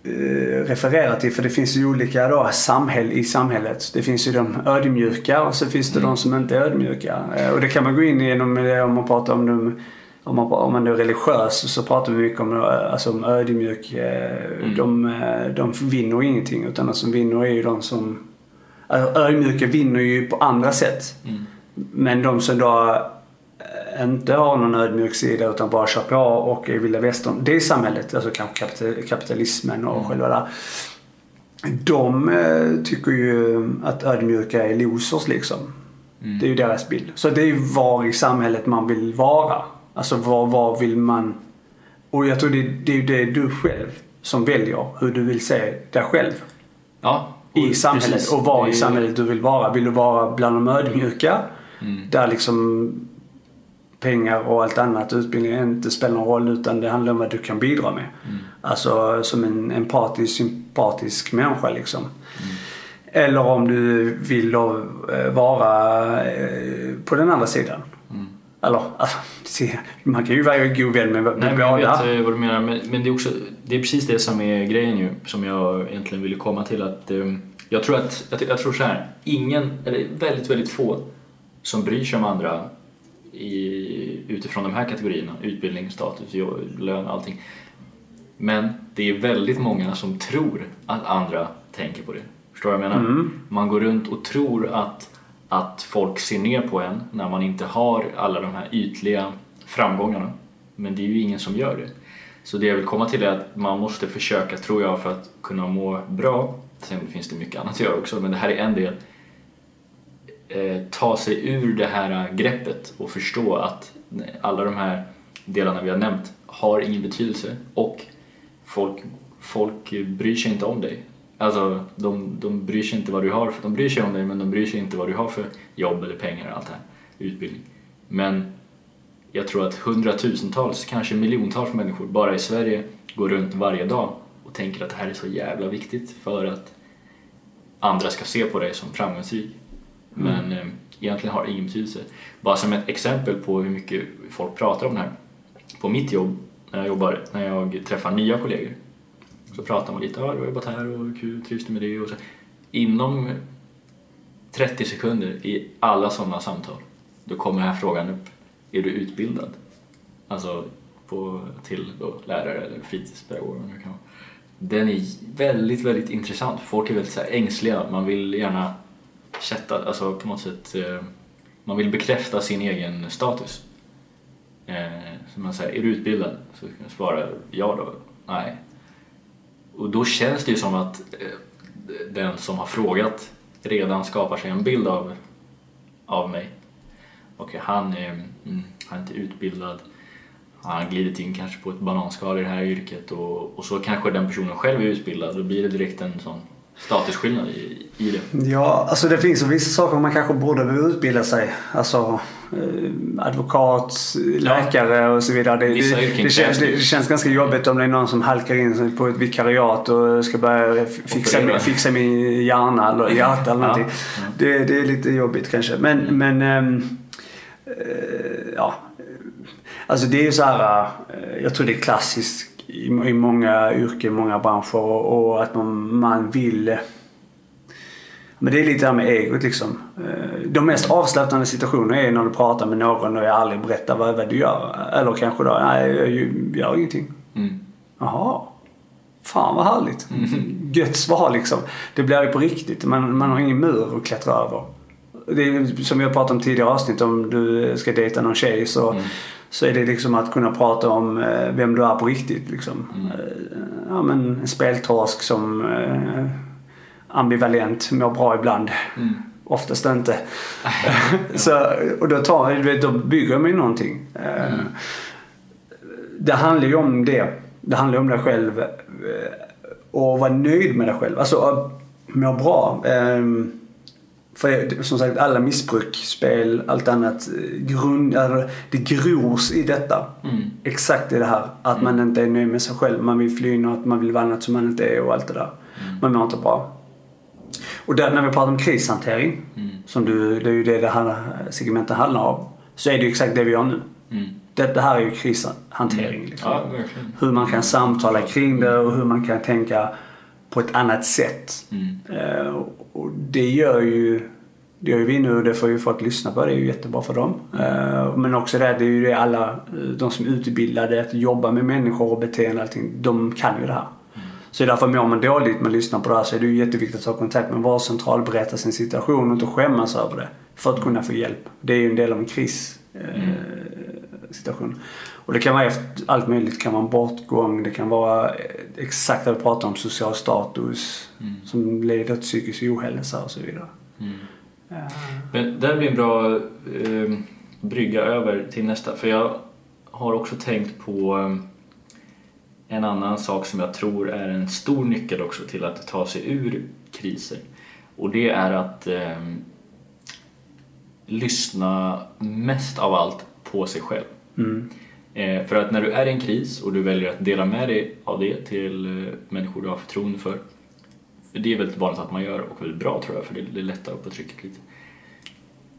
eh, refererar till. För det finns ju olika då, samhäll i samhället. Det finns ju de ödmjuka och så finns det Mm. de som inte är ödmjuka. Eh, och det kan man gå in genom det om man pratar om dem om man, om man är religiös så pratar vi mycket om, alltså om ödmjuk. Eh, Mm. de, eh, de vinner ingenting utan de som vinner är ju de som... Alltså, ödmjuka vinner ju på andra sätt. Mm. Men de som då eh, inte har någon ödmjuk sida utan bara kör på och är vilda västern. Det är samhället, alltså kanske kapital- kapitalismen och Mm. själva där. De tycker ju att ödmjuka är losers liksom. Mm. Det är ju deras bild. Så det är ju var i samhället man vill vara. Alltså var, var vill man... Och jag tror det, det är det du själv som väljer hur du vill se dig själv ja, i samhället precis. och var i samhället du vill vara. Vill du vara bland de ödmjuka Mm. där liksom pengar och allt annat, utbildning inte spelar någon roll utan det handlar om vad du kan bidra med. Mm. Alltså som en empatisk, sympatisk människa liksom. Mm. Eller om du vill då eh, vara eh, på den andra sidan. Eller, alltså, man kan ju vara god vän med, med Nej, men jag båda. vet eh, vad du menar, men, men det, är också, det är precis det som är grejen ju, som jag egentligen ville komma till. att eh, Jag tror att, jag, jag tror så här, ingen, eller väldigt, väldigt få som bryr sig om andra i, utifrån de här kategorierna, utbildning, status, lön, allting. Men det är väldigt många som tror att andra tänker på det. Förstår du vad jag menar? Mm. Man går runt och tror att, att folk ser ner på en när man inte har alla de här ytliga framgångarna. Men det är ju ingen som gör det. Så det jag vill komma till är att man måste försöka, tror jag, för att kunna må bra. Sen finns det mycket annat att göra också, men det här är en del. Eh, ta sig ur det här greppet och förstå att alla de här delarna vi har nämnt har ingen betydelse och folk folk bryr sig inte om dig. Alltså, de, de bryr sig inte vad du har, för, de bryr sig om dig men de bryr sig inte vad du har för jobb eller pengar och allt det här, utbildning. Men jag tror att hundratusentals, kanske miljontals människor bara i Sverige går runt varje dag och tänker att det här är så jävla viktigt för att andra ska se på dig som framgångsrik. Men eh, egentligen har det ingen betydelse. Bara som ett exempel på hur mycket folk pratar om det här. På mitt jobb, när jag jobbar, när jag träffar nya kollegor så pratar man lite, ja du har jobbat här och kul, trivs du med det? Och så. Inom 30 sekunder i alla sådana samtal, då kommer den här frågan upp. Är du utbildad? Alltså på, till då, lärare eller fritidspedagog. kan. Den är väldigt, väldigt intressant. Folk är väldigt så här ängsliga. Man vill gärna sätta, alltså på något sätt, eh, man vill bekräfta sin egen status. Eh, så man säger, är du utbildad? Så kan jag svara ja då, nej. Och då känns det ju som att eh, den som har frågat redan skapar sig en bild av, av mig. Och han, är, mm, han är inte utbildad, han har glidit in kanske på ett bananskal i det här yrket och, och så kanske den personen själv är utbildad. Då blir det direkt en sån statusskillnad i, i det. Ja, alltså det finns vissa saker man kanske borde utbilda sig. Alltså advokat, läkare och så vidare. Det, det, det, känns, det, känns ganska jobbigt om det är någon som halkar in på ett vikariat och ska börja fixa, min, fixa min hjärna eller hjärta eller Ja, någonting. ja. Det, det är lite jobbigt kanske. Men, men ehm, eh, ja. Alltså det är ju så här. eh, Jag tror det är klassiskt i, i många yrken, många branscher och, och att man, man vill men det är lite det här med egot liksom. Eh, De mest avslappnande situationerna är när du pratar med någon och jag aldrig berättar vad, vad du gör. Eller kanske då, nej jag gör- ingenting. Mm. Jaha. Fan vad härligt. Gött svar liksom. Det blir ju på riktigt. Man, man har ingen mur att klättra över. Det är som vi har pratat om tidigare avsnitt om du ska dejta någon tjej så, Mm. så är det liksom att kunna prata om eh, vem du är på riktigt. Liksom. Mm. Eh, Ja, men en speltorsk som ambivalent, mår bra ibland. Mm. Oftast inte. så, och då, tar, då bygger man ju någonting. Eh, Det handlar ju om det. Det handlar om dig själv. eh, Och vara nöjd med dig själv. Alltså att må bra. Ehm, För som sagt, alla missbruk, spel, allt annat. eh, Grund, det grors i detta. Mm. Exakt i det här. Att man inte är nöjd med sig själv. Man vill fly något, man vill vara något som man inte är och allt det där. Man mår inte bra. Och där, när vi pratar om krishantering, Mm. som du, det är ju det det här segmentet handlar om. Så är det ju exakt det vi gör nu. Mm. Det, det här är ju krishantering. Liksom. Ja. Hur man kan samtala kring det och hur man kan tänka på ett annat sätt. Mm. Eh, och- och det gör ju det gör ju vi nu och det får ju folk lyssna på. Det är ju jättebra för dem. Eh, men också det, det är ju det alla, eh, de som är utbildade att jobba med människor och beteende och allting, de kan ju det här. Så därför mår man dåligt med att lyssna på det här så är det ju jätteviktigt att ta kontakt med en vårdcentral, berätta sin situation och inte skämmas över det. För att kunna få hjälp. Det är ju en del av en kris. Eh, situation. Och det kan vara efter allt möjligt. Det kan vara en bortgång. Det kan vara eh, exakt det vi pratar om, social status som leder till psykisk ohälsa och så vidare. Mm. Eh, Men det här blir en bra eh, brygga över till nästa. För jag har också tänkt på eh, en annan sak som jag tror är en stor nyckel också till att ta sig ur kriser. Och det är att eh, lyssna mest av allt på sig själv. Mm. Eh, för att när du är i en kris och du väljer att dela med dig av det till eh, människor du har förtroende för. För det är väldigt vanligt att man gör och väldigt bra tror jag för det, det lättar upp på trycket lite.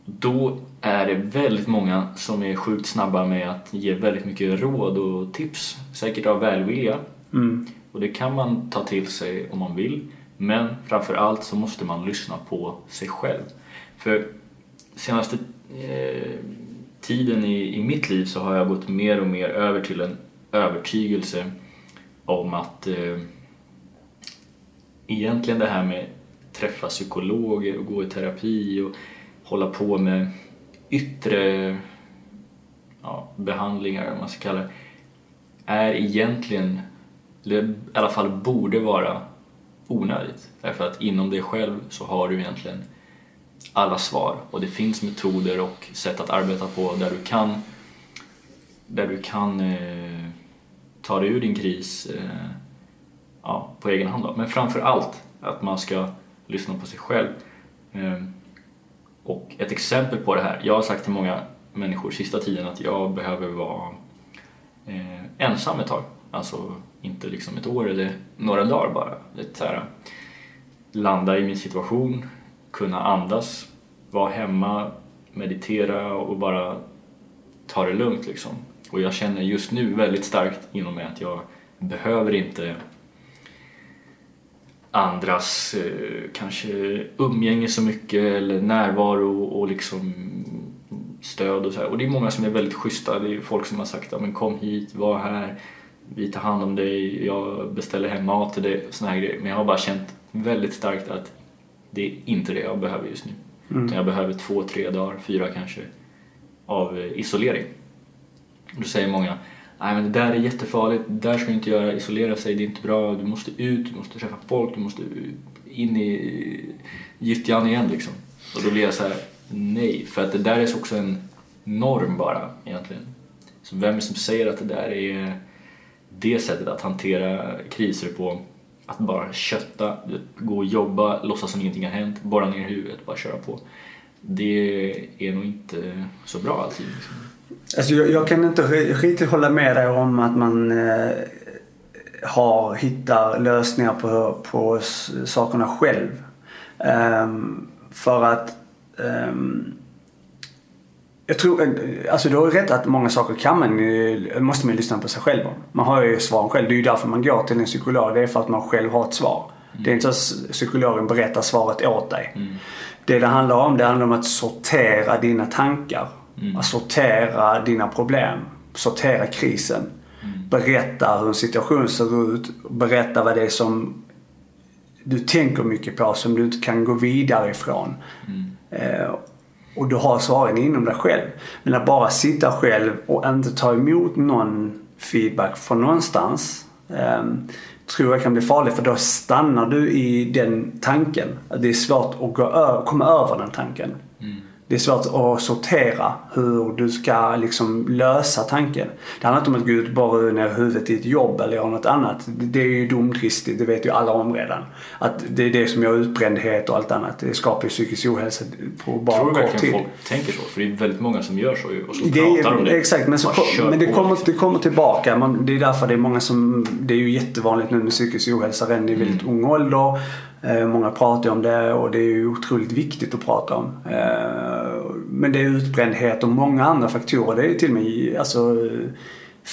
Då är det väldigt många som är sjukt snabba med att ge väldigt mycket råd och tips. Säkert av välvilja. Mm. Och det kan man ta till sig om man vill. Men framför allt så måste man lyssna på sig själv. För senaste eh, tiden i, i mitt liv så har jag gått mer och mer över till en övertygelse om att eh, egentligen det här med träffa psykologer och gå i terapi och hålla på med yttre ja, behandlingar, om man ska kalla det, är egentligen, eller i alla fall borde vara onödigt. Därför att inom dig själv så har du egentligen alla svar och det finns metoder och sätt att arbeta på där du kan, där du kan eh, ta dig ur din kris eh, ja, på egen hand. Då. Men framför allt att man ska lyssna på sig själv. Eh, och ett exempel på det här, jag har sagt till många människor sista tiden att jag behöver vara eh, ensam ett tag. Alltså inte liksom ett år eller några dagar bara. Lite så här, landa i min situation, kunna andas, vara hemma, meditera och bara ta det lugnt liksom. Och jag känner just nu väldigt starkt inom mig att jag behöver inte andras eh, kanske umgänge så mycket eller närvaro och liksom stöd och så här. Och det är många som är väldigt schyssta. Det är folk som har sagt men kom hit, var här, vi tar hand om dig, jag beställer hem mat till dig såna här grejer. Men jag har bara känt väldigt starkt att det är inte det jag behöver just nu. Mm. Utan jag behöver två, tre dagar, fyra kanske av eh, isolering. Då säger många Nej men det där är jättefarligt, det där ska du inte göra, isolera sig, det är inte bra, du måste ut, du måste träffa folk, du måste in i gyttjan igen liksom. Och då blir jag så här, nej, för att det där är också en norm bara egentligen. Så vem som säger att det där är det sättet att hantera kriser på, att bara kötta, gå och jobba, låtsas som ingenting har hänt, borra ner huvudet, bara köra på. Det är nog inte så bra alltid. Liksom. Alltså jag, jag, kan inte riktigt hålla med dig om att man eh, har, hittar lösningar på, på sakerna själv. Um, för att um, jag tror, eh, alltså du har rätt att många saker kan man, måste man lyssna på sig själv om. Man har ju svaren själv. Det är ju därför man går till en psykolog. Det är för att man själv har ett svar. Mm. Det är inte så att psykologen berättar svaret åt dig. Mm. Det det handlar om, det handlar om att sortera dina tankar. Mm. Att sortera dina problem. Sortera krisen. Mm. Berätta hur en situation ser ut. Berätta vad det är som du tänker mycket på som du inte kan gå vidare ifrån. Mm. Eh, och du har svaren inom dig själv. Men att bara sitta själv och inte ta emot någon feedback från någonstans. Eh, tror jag kan bli farligt för då stannar du i den tanken. Det är svårt att gå komma över den tanken. Mm det är svårt att sortera hur du ska liksom lösa tanken. Det handlar inte om att gå ut bara ner huvudet i ett jobb eller göra något annat. Det är ju dumdristigt, det vet ju alla om redan. Att det är det som gör utbrändhet och allt annat. Det skapar ju psykisk ohälsa på bara Tror du verkligen folk tänker så? För det är väldigt många som gör så och så det pratar om det. Exakt, men, så, men det, kommer, liksom. det kommer tillbaka. Man, det är därför det är många som, det är ju jättevanligt nu med psykisk ohälsa redan i väldigt mm. ung ålder. Eh, många pratar om det och det är ju otroligt viktigt att prata om. Eh, men det är utbrändhet och många andra faktorer. Det är till och med alltså,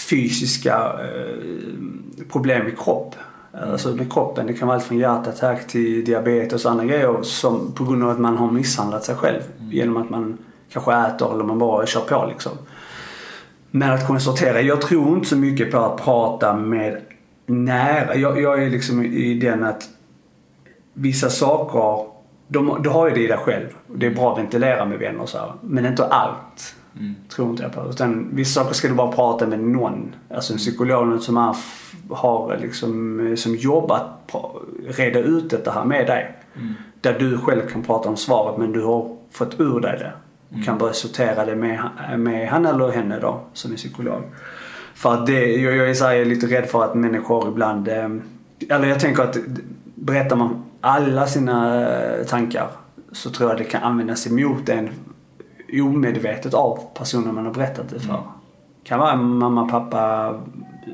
fysiska eh, problem i kropp. Alltså med kroppen. Det kan vara allt från hjärtattack till diabetes och andra grejer som, på grund av att man har misshandlat sig själv. Genom att man kanske äter eller man bara kör på liksom. Men att kunna sortera. Jag tror inte så mycket på att prata med nära. Jag, jag är liksom i den att vissa saker, de, du har ju det i dig själv. Det är bra att ventilera med vänner och så här. Men inte allt. Mm. Tror inte jag på. Utan vissa saker ska du bara prata med någon. Alltså en psykolog som är, har liksom, som jobbat reda ut detta här med dig. Mm. Där du själv kan prata om svaret men du har fått ur dig det. Och mm. kan börja sortera det med, med han eller henne då som är psykolog. För att det, jag, jag är lite rädd för att människor ibland, eh, eller jag tänker att berättar man alla sina eh, tankar så tror jag det kan användas emot en omedvetet av personen man har berättat det för. Mm. kan vara mamma, pappa,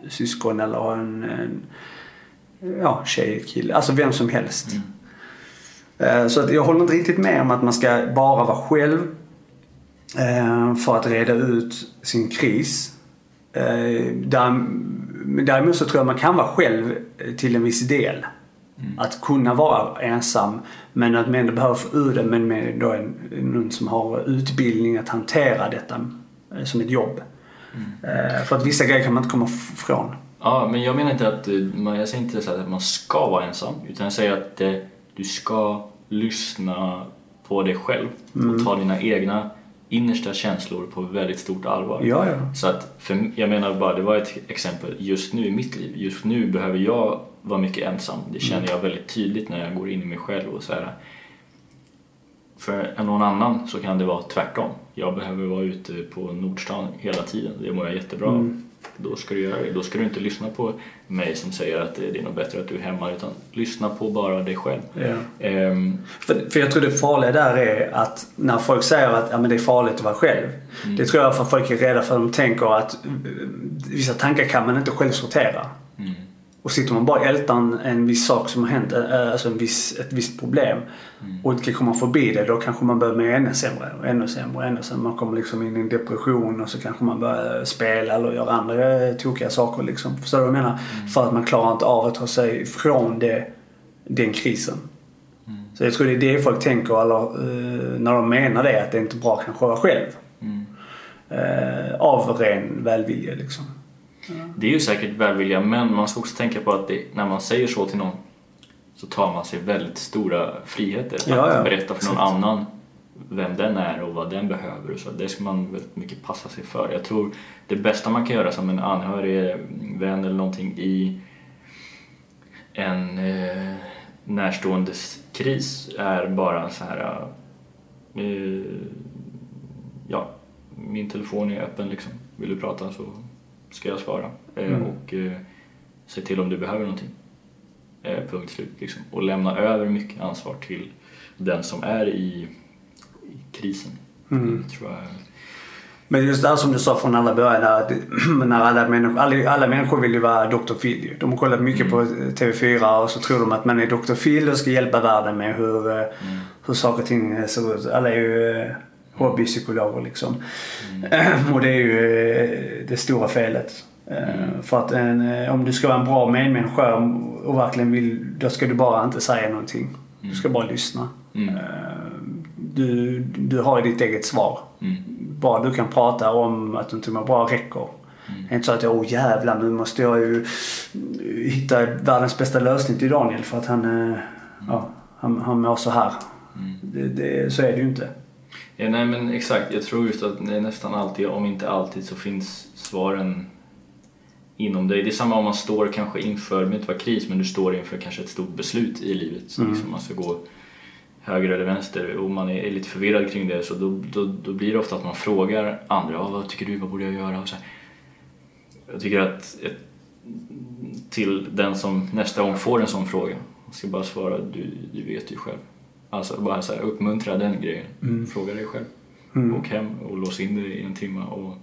syskon eller en, en ja, tjej, kille. Alltså vem som helst. Mm. Eh, så att jag håller inte riktigt med om att man ska bara vara själv eh, för att reda ut sin kris. Däremot så tror jag man kan vara själv till en viss del. Mm. Att kunna vara ensam men att man ändå behöver få ur det men med då en, någon som har utbildning att hantera detta eh, som ett jobb. Mm. Eh, för att vissa grejer kan man inte komma ifrån. Ja, men jag menar inte att, eh, jag säger inte så att man ska vara ensam utan jag säger att du ska lyssna på dig själv och mm. ta dina egna innersta känslor på väldigt stort allvar. Ja, ja. Så att, för, jag menar bara, det var ett exempel just nu i mitt liv. Just nu behöver jag vara mycket ensam. Det känner mm. jag väldigt tydligt när jag går in i mig själv och så här. För någon annan så kan det vara tvärtom. Jag behöver vara ute på Nordstan hela tiden. Det mår jag jättebra av. Mm. då ska du göra det. Då ska du inte lyssna på mig som säger att det är nog bättre att du är hemma utan lyssna på bara dig själv. Ja. Ehm, För, för jag tror det farliga där är att när folk säger att ja, men det är farligt att vara själv. Det tror jag för att folk är rädda för. De tänker att vissa tankar kan man inte själv sortera. mm, Och sitter man bara och ältar en, en viss sak som har hänt, eh, alltså en viss, ett visst problem och inte kan komma förbi det, då kanske man börjar med ännu sämre och ännu sämre och ännu sämre. Man kommer liksom in i en depression och så kanske man börjar spela eller göra andra eh, tokiga saker liksom. Förstår du vad jag menar? För att man klarar inte av att ta sig ifrån det, den krisen. Så jag tror det är det folk tänker eller, eh, när de menar det, att det är inte bra kanske att vara själv. mm. Eh, av ren välvilja liksom. Det är ju säkert välvilja men man ska också tänka på att det, när man säger så till någon så tar man sig väldigt stora friheter att Ja, ja. berätta för någon annan vem den är och vad den behöver. och Så det ska man väldigt mycket passa sig för. Jag tror det bästa man kan göra som en anhörig, vän eller någonting i en eh, närståendes kris är bara så här eh, ja, min telefon är öppen liksom. Vill du prata så ska jag svara. Eh, Mm. Och eh, se till om du behöver någonting. Eh, punkt slut liksom. Och lämna över mycket ansvar till den som är i, krisen. Mm. Tror jag. Men just det här som du sa från alla början, att när alla människor, alla, alla människor vill ju vara Dr. Phil. De har kollat mycket på TV4 och så tror de att man är Dr. Phil och ska hjälpa världen med hur, eh, hur saker och ting ser ut. Alla är ju hobbypsykologer liksom. Och det är ju eh, det stora felet. Eh, För att en, eh, om du ska vara en bra medmänniska och verkligen vill, då ska du bara inte säga någonting. Du ska bara lyssna. Mm. Du, du har ditt eget svar Mm. bara du kan prata om att du inte mår bra räcker. Det är inte så att jag, åh jävlar nu måste jag ju hitta världens bästa lösning till Daniel för att han, eh, ja, han, han mår så här. Det, det, så är det ju inte. Ja, nej men exakt, jag tror just att det är nästan alltid, om inte alltid, så finns svaren inom dig. Det är samma om man står kanske inför, det inte vara kris, men du står inför kanske ett stort beslut i livet. Så Mm. liksom man ska gå höger eller vänster och man är lite förvirrad kring det så då, då, då blir det ofta att man frågar andra, "Ja, vad tycker du, vad borde jag göra? Och så här. Jag tycker att till den som nästa gång får en sån fråga, man ska bara svara, du, du vet ju själv. Alltså bara så här, uppmuntra den grejen. Fråga dig själv. Mm. Åk hem och lås in dig i en timme och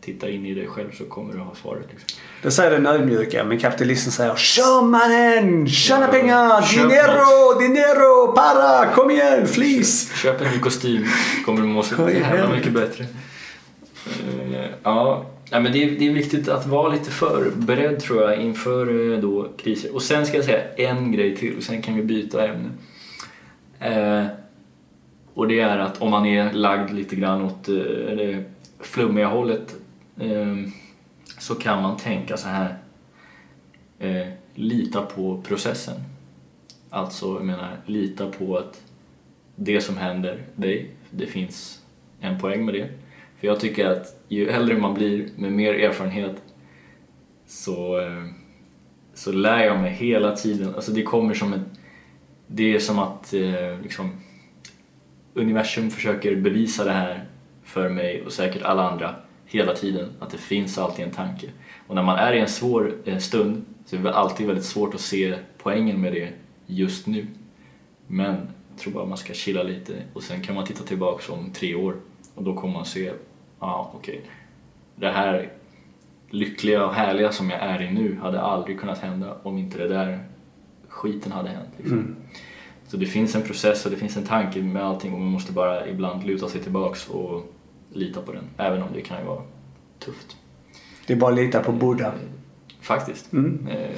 titta in i dig själv så kommer du ha svaret. Liksom. Det säger den ödmjuka men kapitalisten säger Kör mannen! Tjäna pengar! Köp Dinero! Dinero! Para! Kom igen! Fleece! Köp en ny kostym, kommer du må så jävla mycket bättre. Eh, ja, nej, men det är, det är viktigt att vara lite förberedd tror jag inför eh, då kriser. Och sen ska jag säga en grej till, sen kan vi byta ämne. Eh, och det är att om man är lagd lite grann åt eh, det flummiga hållet eh, så kan man tänka så här. Eh, lita på processen. Alltså, jag menar, lita på att det som händer dig, det finns en poäng med det. För jag tycker att ju äldre man blir med mer erfarenhet så, eh, så lär jag mig hela tiden. Alltså det kommer som ett... Det är som att eh, liksom, universum försöker bevisa det här för mig och säkert alla andra hela tiden. Att det finns alltid en tanke. Och när man är i en svår eh, stund så är det alltid väldigt svårt att se poängen med det just nu. Men jag tror bara man ska chilla lite och sen kan man titta tillbaka om tre år och då kommer man se, ja ah, okej, det här lyckliga och härliga som jag är i nu hade aldrig kunnat hända om inte det där skiten hade hänt. Liksom. Mm. Så det finns en process och det finns en tanke med allting och man måste bara ibland luta sig tillbaks och lita på den, även om det kan ju vara tufft. Det är bara att lita på Buddha. Faktiskt. Mm. Eh, eh,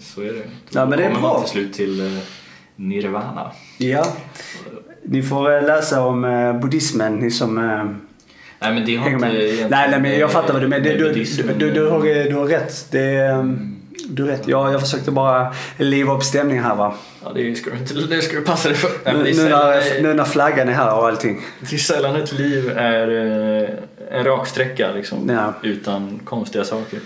så är det. Ja, men det är kommer bra. man till slut till eh, nirvana. Ja. Ni får eh, läsa om eh, buddhismen, ni som eh, Nej men det har inte med. Nej, nej, men jag fattar vad du menar. Du, du, du, du, har, du har rätt. Det, är, um, du rätt. Jag, jag försökte bara liva upp stämningen här va. Ja, det ska du inte, det ska du passa dig för. Nej, Nu, nu, när, nu när flaggan är här och allting. det är sällan ett liv är eh, en rak sträcka liksom, Ja. utan konstiga saker.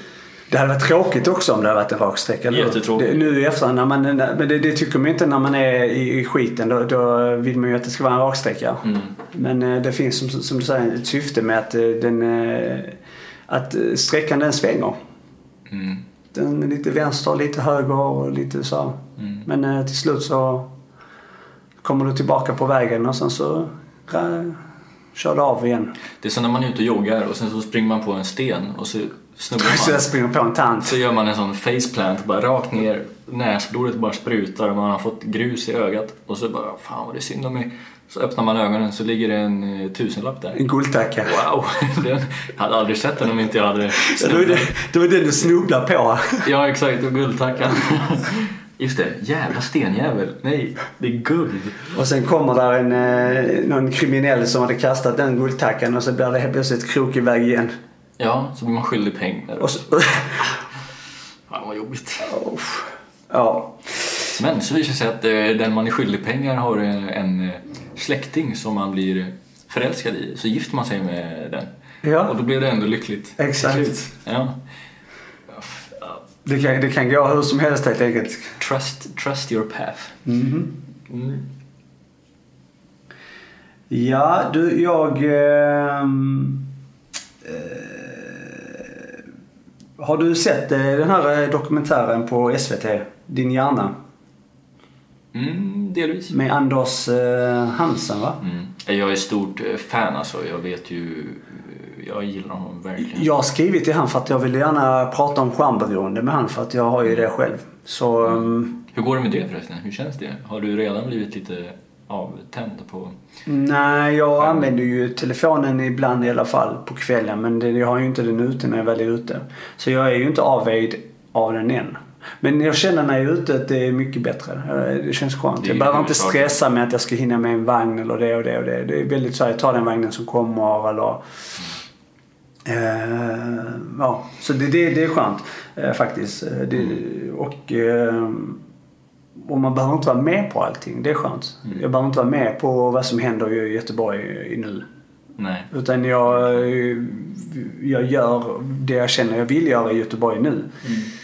Det hade varit tråkigt också om det hade varit en rak sträcka. Jättetråkigt. Nu i efterhand, när man, men det, det tycker man inte när man är i, i skiten. Då, då vill man ju att det ska vara en raksträcka. Mm. Men eh, det finns som, som du säger ett syfte med att eh, den... att sträckan den svänger. Mm. Den lite vänster, lite höger och lite så. Mm. Men eh, till slut så kommer du tillbaka på vägen och sen så eh, kör du av igen. Det är som när man är ute och joggar och sen så springer man på en sten och så snubblar Så man. jag springer på en tant. Så gör man en sån faceplant, bara rakt ner, näsblodet bara sprutar och man har fått grus i ögat. Och så bara, fan vad det är synd om mig. Så öppnar man ögonen så ligger det en eh, tusenlapp där. En guldtacka. Wow! Den, jag hade aldrig sett den om inte jag hade Ja, det, var den du snubblade på. Ja exakt, och guldtackan. Just det, jävla stenjävel. Nej, det är guld. Och sen kommer där en, eh, någon kriminell som hade kastat den guldtackan och så blir det helt plötsligt krokig väg igen. Ja, så blir man skyldig pengar. Och så, Fan vad jobbigt. ja. Men så visar det sig att eh, den man är skyldig pengar har en släkting som man blir förälskad i. Så gifter man sig med den. Ja. Och då blir det ändå lyckligt. Exakt. Ja. Det kan, det kan gå hur som helst helt enkelt. Trust, trust your path. Mhm. Mm. Ja, du, jag... ehm, eh, har du sett eh, den här eh, dokumentären på SVT? Din hjärna? Mm, delvis. Med Anders eh, Hansen, va? Mm. Jag är stort eh, fan alltså. Jag vet ju... eh, Jag gillar honom verkligen. Jag har skrivit till han för att jag vill gärna prata om skärmberoende med han för att jag har ju det själv. Så... ehm, Hur går det med det förresten? Hur känns det? Har du redan blivit lite avtänd på... Nej, jag använder ju telefonen ibland i alla fall på kvällen. Men det, jag har ju inte den ute när jag väl är ute. Så jag är ju inte avvägd av den än. Men jag känner när jag är ute att det är mycket bättre. Det känns skönt. Det Jag behöver inte stressa med att jag ska hinna med en vagn eller det och det och det. Det är väldigt så här, jag tar den vagnen som kommer eller... Eh, ja, så det, det, det är skönt eh, faktiskt. Det, och, eh, och man behöver inte vara med på allting. Det är skönt. Jag behöver inte vara med på vad som händer i Göteborg i nu. Nej. Utan jag, jag gör det jag känner jag vill göra i Göteborg nu. Eh,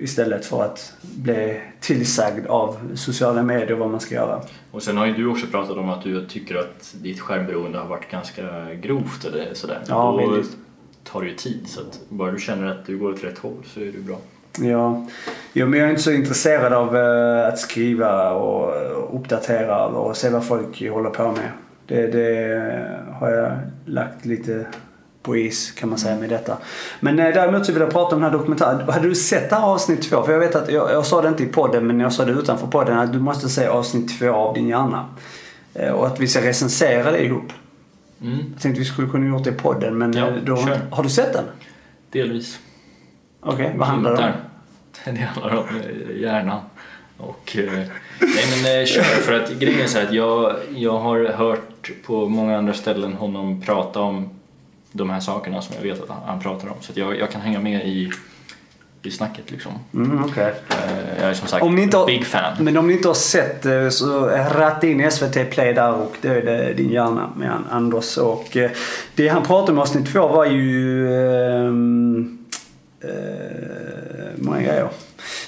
Istället för att bli tillsagd av sociala medier vad man ska göra. Och sen har ju du också pratat om att du tycker att ditt skärmberoende har varit ganska grovt eller sådär. Ja, Då väldigt. tar det ju tid så att bara du känner att du går åt rätt håll så är det bra. Ja, jo, men jag är inte så intresserad av eh, att skriva och eh, uppdatera och se vad folk håller på med. Det, det har jag lagt lite på is kan man säga med detta. Men eh, däremot så vill jag prata om den här dokumentären. Hade du sett det här avsnitt två? För jag vet att jag, jag sa det inte i podden men jag sa det utanför podden att du måste se avsnitt två av din hjärna. Eh, Och att vi ska recensera det ihop. Mm. Jag tänkte vi skulle kunna gjort det i podden men Ja, eh, då, kör. har du sett den? Delvis. Okej, vad handlar det om? Det handlar om eh, hjärnan. Och, eh, nej men kör, för att grejen är så här att jag, jag har hört på många andra ställen honom prata om de här sakerna som jag vet att han, han pratar om. Så jag, jag kan hänga med i, i snacket liksom. Mm, okej. Eh, jag är som sagt Om ni inte har- big fan. Men om ni inte har sett det så ratta in SVT Play där och det är din hjärna med Anders. Och eh, det han pratade om i avsnitt två var ju ehm, eh, många grejer.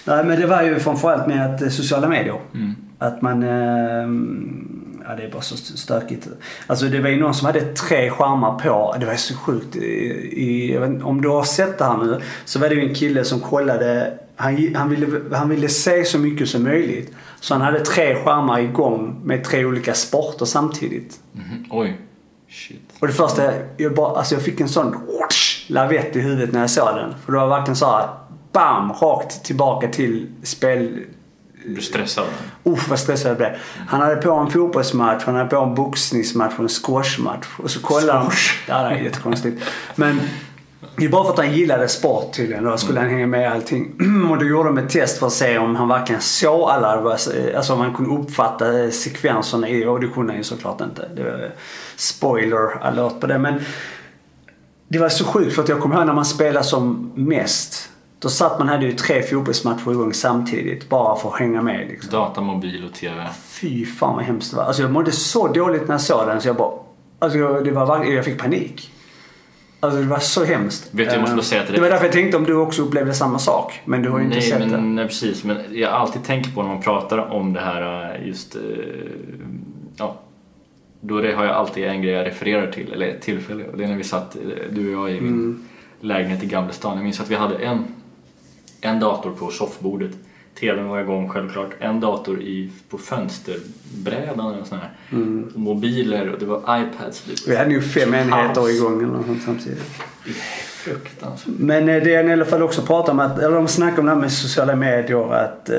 Nej men det var ju framförallt med att eh, sociala medier. Mm. Att man... ehm, Ja, det är bara så stökigt. Alltså det var ju någon som hade tre skärmar på. Det var så sjukt. I, i, inte, om du har sett det här nu så var det ju en kille som kollade. Han, han, ville, han ville se så mycket som möjligt. Så han hade tre skärmar igång med tre olika sporter samtidigt. Mhm. Oj. Shit. Och det första, jag, bara, alltså jag fick en sån lavett i huvudet när jag såg den. För det var verkligen så här, bam, rakt tillbaka till spel, Du stressad? Usch vad stressad jag blev. Han hade på en fotbollsmatch, han hade på en boxningsmatch och en squashmatch. Och så kollade han. Ja, det är jättekonstigt. Men det är bara för att han gillade sport tydligen. Då skulle han hänga med i allting. Och då gjorde de ett test för att se om han verkligen såg alla. Alltså om han kunde uppfatta sekvenserna i. Och det kunde han ju såklart inte. Det var spoiler alert på det. Men det var så sjukt för att jag kommer ihåg när man spelade som mest. Då satt man hade ju tre fotbollsmatcher igång samtidigt bara för att hänga med. Liksom. Data, mobil och TV. Fy fan vad hemskt det var. Alltså jag mådde så dåligt när jag såg den så jag bara... Alltså jag, det var, jag fick panik. Alltså det var så hemskt. Vet du, jag måste bara säga till Det dig. var därför jag tänkte om du också upplevde samma sak. Men du har ju inte nej, sett men, den. Nej, precis. Men jag alltid tänkt på när man pratar om det här eh, just... eh, Ja, Då det har jag alltid en grej jag refererar till, eller ett tillfälle. Och det är när vi satt, eh, du och jag, i min Mm. lägenhet i Gamlestan. Jag minns att vi hade en, en dator på soffbordet. TVn var igång självklart. En dator i, på fönsterbrädan eller sån här. Mm. Och mobiler och det var iPads. Det Vi hade ju fem enheter Kaos. igång eller något sånt samtidigt. fruktansvärt. Men eh, det är i alla fall också pratar om att, eller de snackar om det här med sociala medier att, eh,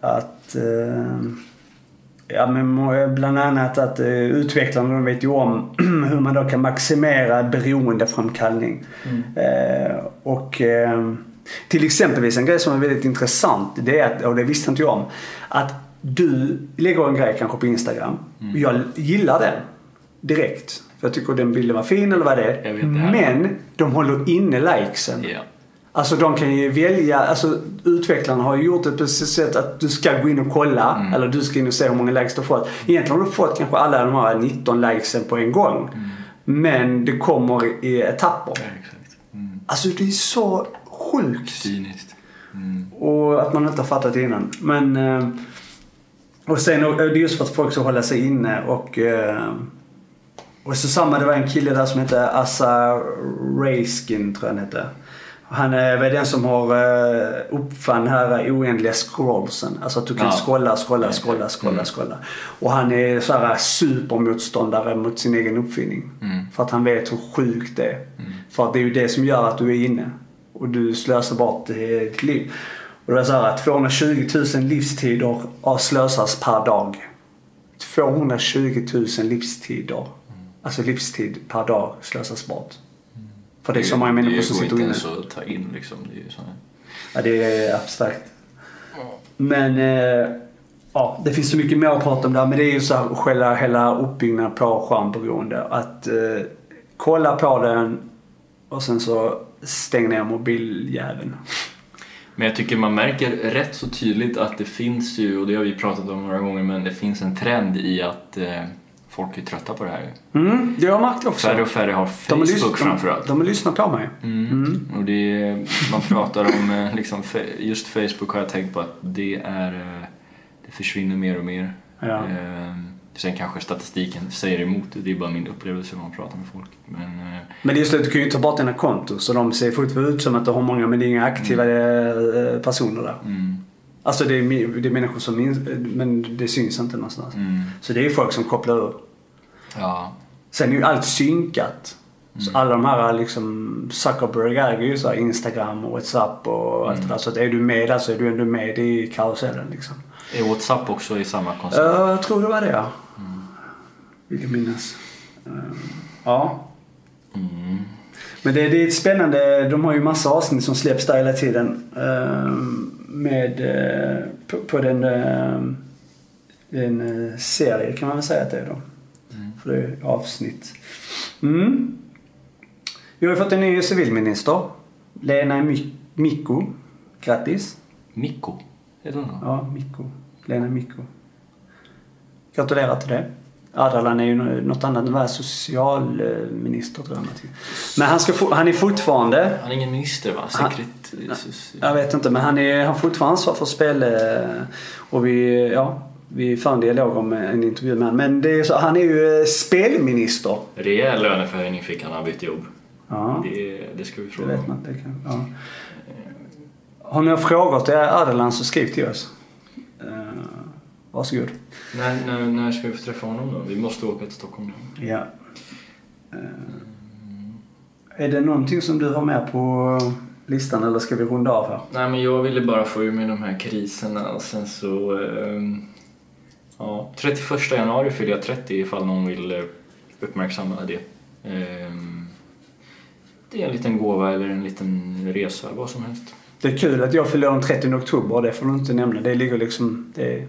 att eh, ja men bland annat att utvecklarna de vet ju om hur man då kan maximera beroendeframkallning. Eh, och eh, till exempelvis en grej som är väldigt intressant, det är att, och det visste inte jag om, att du lägger en grej kanske på Instagram och jag gillar den direkt. För jag tycker den bilden var fin eller vad det är. Men de håller inne likesen. Ja. Alltså de kan ju välja, alltså utvecklarna har ju gjort det på så sätt att du ska gå in och kolla. Mm. Eller du ska in och se hur många likes du har fått. Egentligen har du fått kanske alla de här 19 likesen på en gång. Mm. Men det kommer i etapper. ja. Mm. Alltså det är så sjukt. Cyniskt. Mm. Och att man inte har fattat det innan. Men... eh, Och sen och det är just för att folk ska hålla sig inne och... eh, Och så samma, det var en kille där som hette Assa Rayskin tror jag han hette. Han är den som har eh, uppfann den här oändliga scrollsen. Alltså att du kan Ja. scrolla, scrolla, scrolla, scrolla, Mm. scrolla. Och han är så här supermotståndare mot sin egen uppfinning. Mm. För att han vet hur sjukt det är. För att det är ju det som gör att du är inne. Och du slösar bort ditt liv. Och det är så här att 220 000 livstider slösas per dag. 220 000 livstider. Alltså livstid per dag slösas bort. För det är så många människor som sitter Det inne. går inte ens att ta in liksom. Det är så här. Ja, det är abstrakt. Men eh, ja, det finns så mycket mer att prata om där. Men det är ju så här själva hela uppbyggnaden på skärmberoende. Att eh, kolla på den och sen så stäng ner mobiljäveln. Men jag tycker man märker rätt så tydligt att det finns ju, och det har vi pratat om några gånger, men det finns en trend i att eh, folk är trötta på det här. Mm, det har jag märkt också. Färre och färre har de, Facebook lyssnat, framförallt. de, de har lyssnat på mig. Mm. Och det är, man pratar om, eh, liksom, just Facebook har jag tänkt på att det är, eh, det försvinner mer och mer. Ja. Eh, Sen kanske statistiken säger emot det, är bara min upplevelse när man pratar med folk. Men, eh, Men det är just det, du kan ju ta bort dina konton så de ser fortfarande ut som att du har många men det är inga aktiva eh, personer där. mm, Alltså det är, det är människor som minns, men det syns inte någonstans. mm, Så det är ju folk som kopplar ur. ja, Sen är ju allt synkat. Så alla de här liksom Zuckerberg äger ju så Instagram och WhatsApp och allt det där. Så att är du med där så är du ändå med i karusellen liksom. är WhatsApp också i samma koncept? Ja, jag tror det var det ja. Vill jag minnas. Eh, Ja. Mm. Men det, det är ett spännande, de har ju massa avsnitt som släpps där hela tiden. eh, Med, eh, på, på den, en eh, serie kan man väl säga att det är då. För det är avsnitt. Mm. Vi har ju fått en ny civilminister. Lena Mi- Mikko. Grattis. Mikko, heter hon? Ja, Mikko. Lena Mikko. Gratulerar till det. Ardalan är ju något annat än vara socialminister tror jag. Men han, ska få, han är fortfarande, Han är ingen minister va? Han- Sekret... jag vet inte, men han är, han fortfarande ansvar för spel eh, och vi, ja, vi för en dialog om en intervju med honom. Men det är så, han är ju eh, spelminister. Rejäl löneförhöjning fick han när han bytte jobb. Ja, Det, det ska vi det fråga vet om. man. Det kan, ja. Har ni några frågor till Ardalan så skriv till oss. Uh, varsågod. När, när, när ska vi få träffa honom då? Vi måste åka till Stockholm. Ja. Eh, är det någonting som du har med på listan eller ska vi runda av här? Nej men jag ville bara få ur mig de här kriserna och sen så... ehm, ja, 31 januari fyller jag 30 ifall någon vill eh, uppmärksamma det. Ehm, det är en liten gåva eller en liten resa, vad som helst. Det är kul att jag fyller den 30 oktober det får du inte nämna. Det ligger liksom, det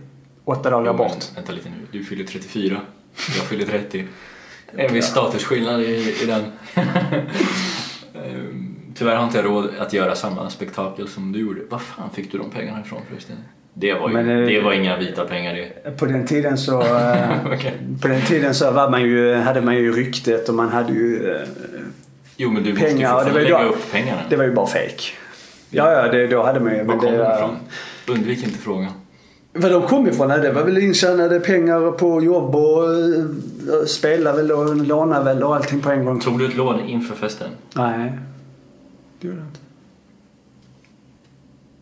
åtta dagar bort. men Vänta lite nu, du fyller 34, jag fyller 30. Det är en viss statusskillnad i, i den. Ehm, Tyvärr har inte jag råd att göra samma spektakel som du gjorde. Vad fan fick du de pengarna ifrån förresten? Det var, ju, Men, eh, det var inga vita pengar det. På den tiden så, eh, Okej. på den tiden så var man ju, hade man ju ryktet och man hade ju, eh, Jo men du måste ju Pengar, fortfarande det var ju lägga då- upp pengarna. det var ju bara fake. Ja, ja, det, då hade man ju. Var kom det, de var- ifrån? Undvik inte frågan. Var de kom ifrån? Nej, det var väl intjänade pengar på jobb och uh, spela väl och låna väl och allting på en gång. Tog du ett lån inför festen? Nej, det gjorde jag inte.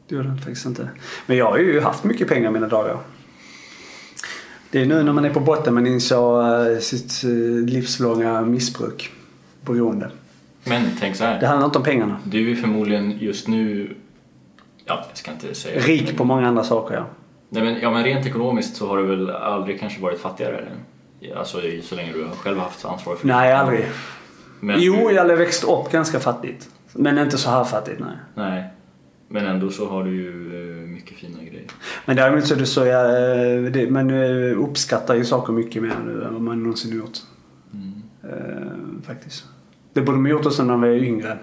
Det gjorde jag faktiskt inte. Men jag har ju haft mycket pengar mina dagar. Det är nu när man är på botten man inser uh, sitt uh, livslånga missbruk. Beroende. Men tänk så här. Det handlar inte om pengarna. Du är förmodligen just nu, ja jag ska inte säga Rik på många andra saker ja. Nej men, ja, men rent ekonomiskt så har du väl aldrig kanske varit fattigare? Eller? Alltså så länge du har själv haft ansvar för Nej, aldrig. Men, Jo, jag hade växt upp ganska fattigt. Men inte så här fattigt, nej. Nej. Men ändå så har du ju eh, mycket fina grejer. Men däremot så är det så jag, eh, det, man eh, uppskattar ju saker mycket mer nu än vad man någonsin gjort. Mm. Faktiskt. Det borde man gjort också när man var yngre.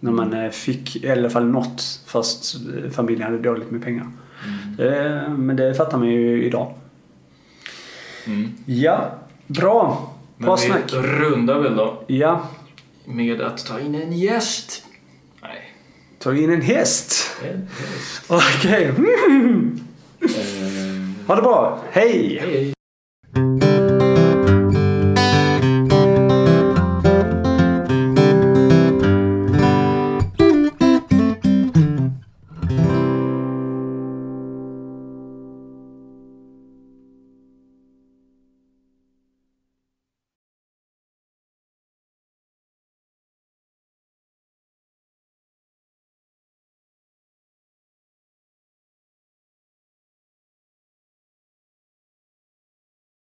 När man fick i alla fall något fast familjen hade dåligt med pengar. Eh, men det fattar man ju idag. Mm. Ja, bra. Bra Men vi snack. rundar väl då Ja, med att ta in en gäst. Nej. ta in en häst. En häst. Okej. Eh, Ha det bra. Hej. hej.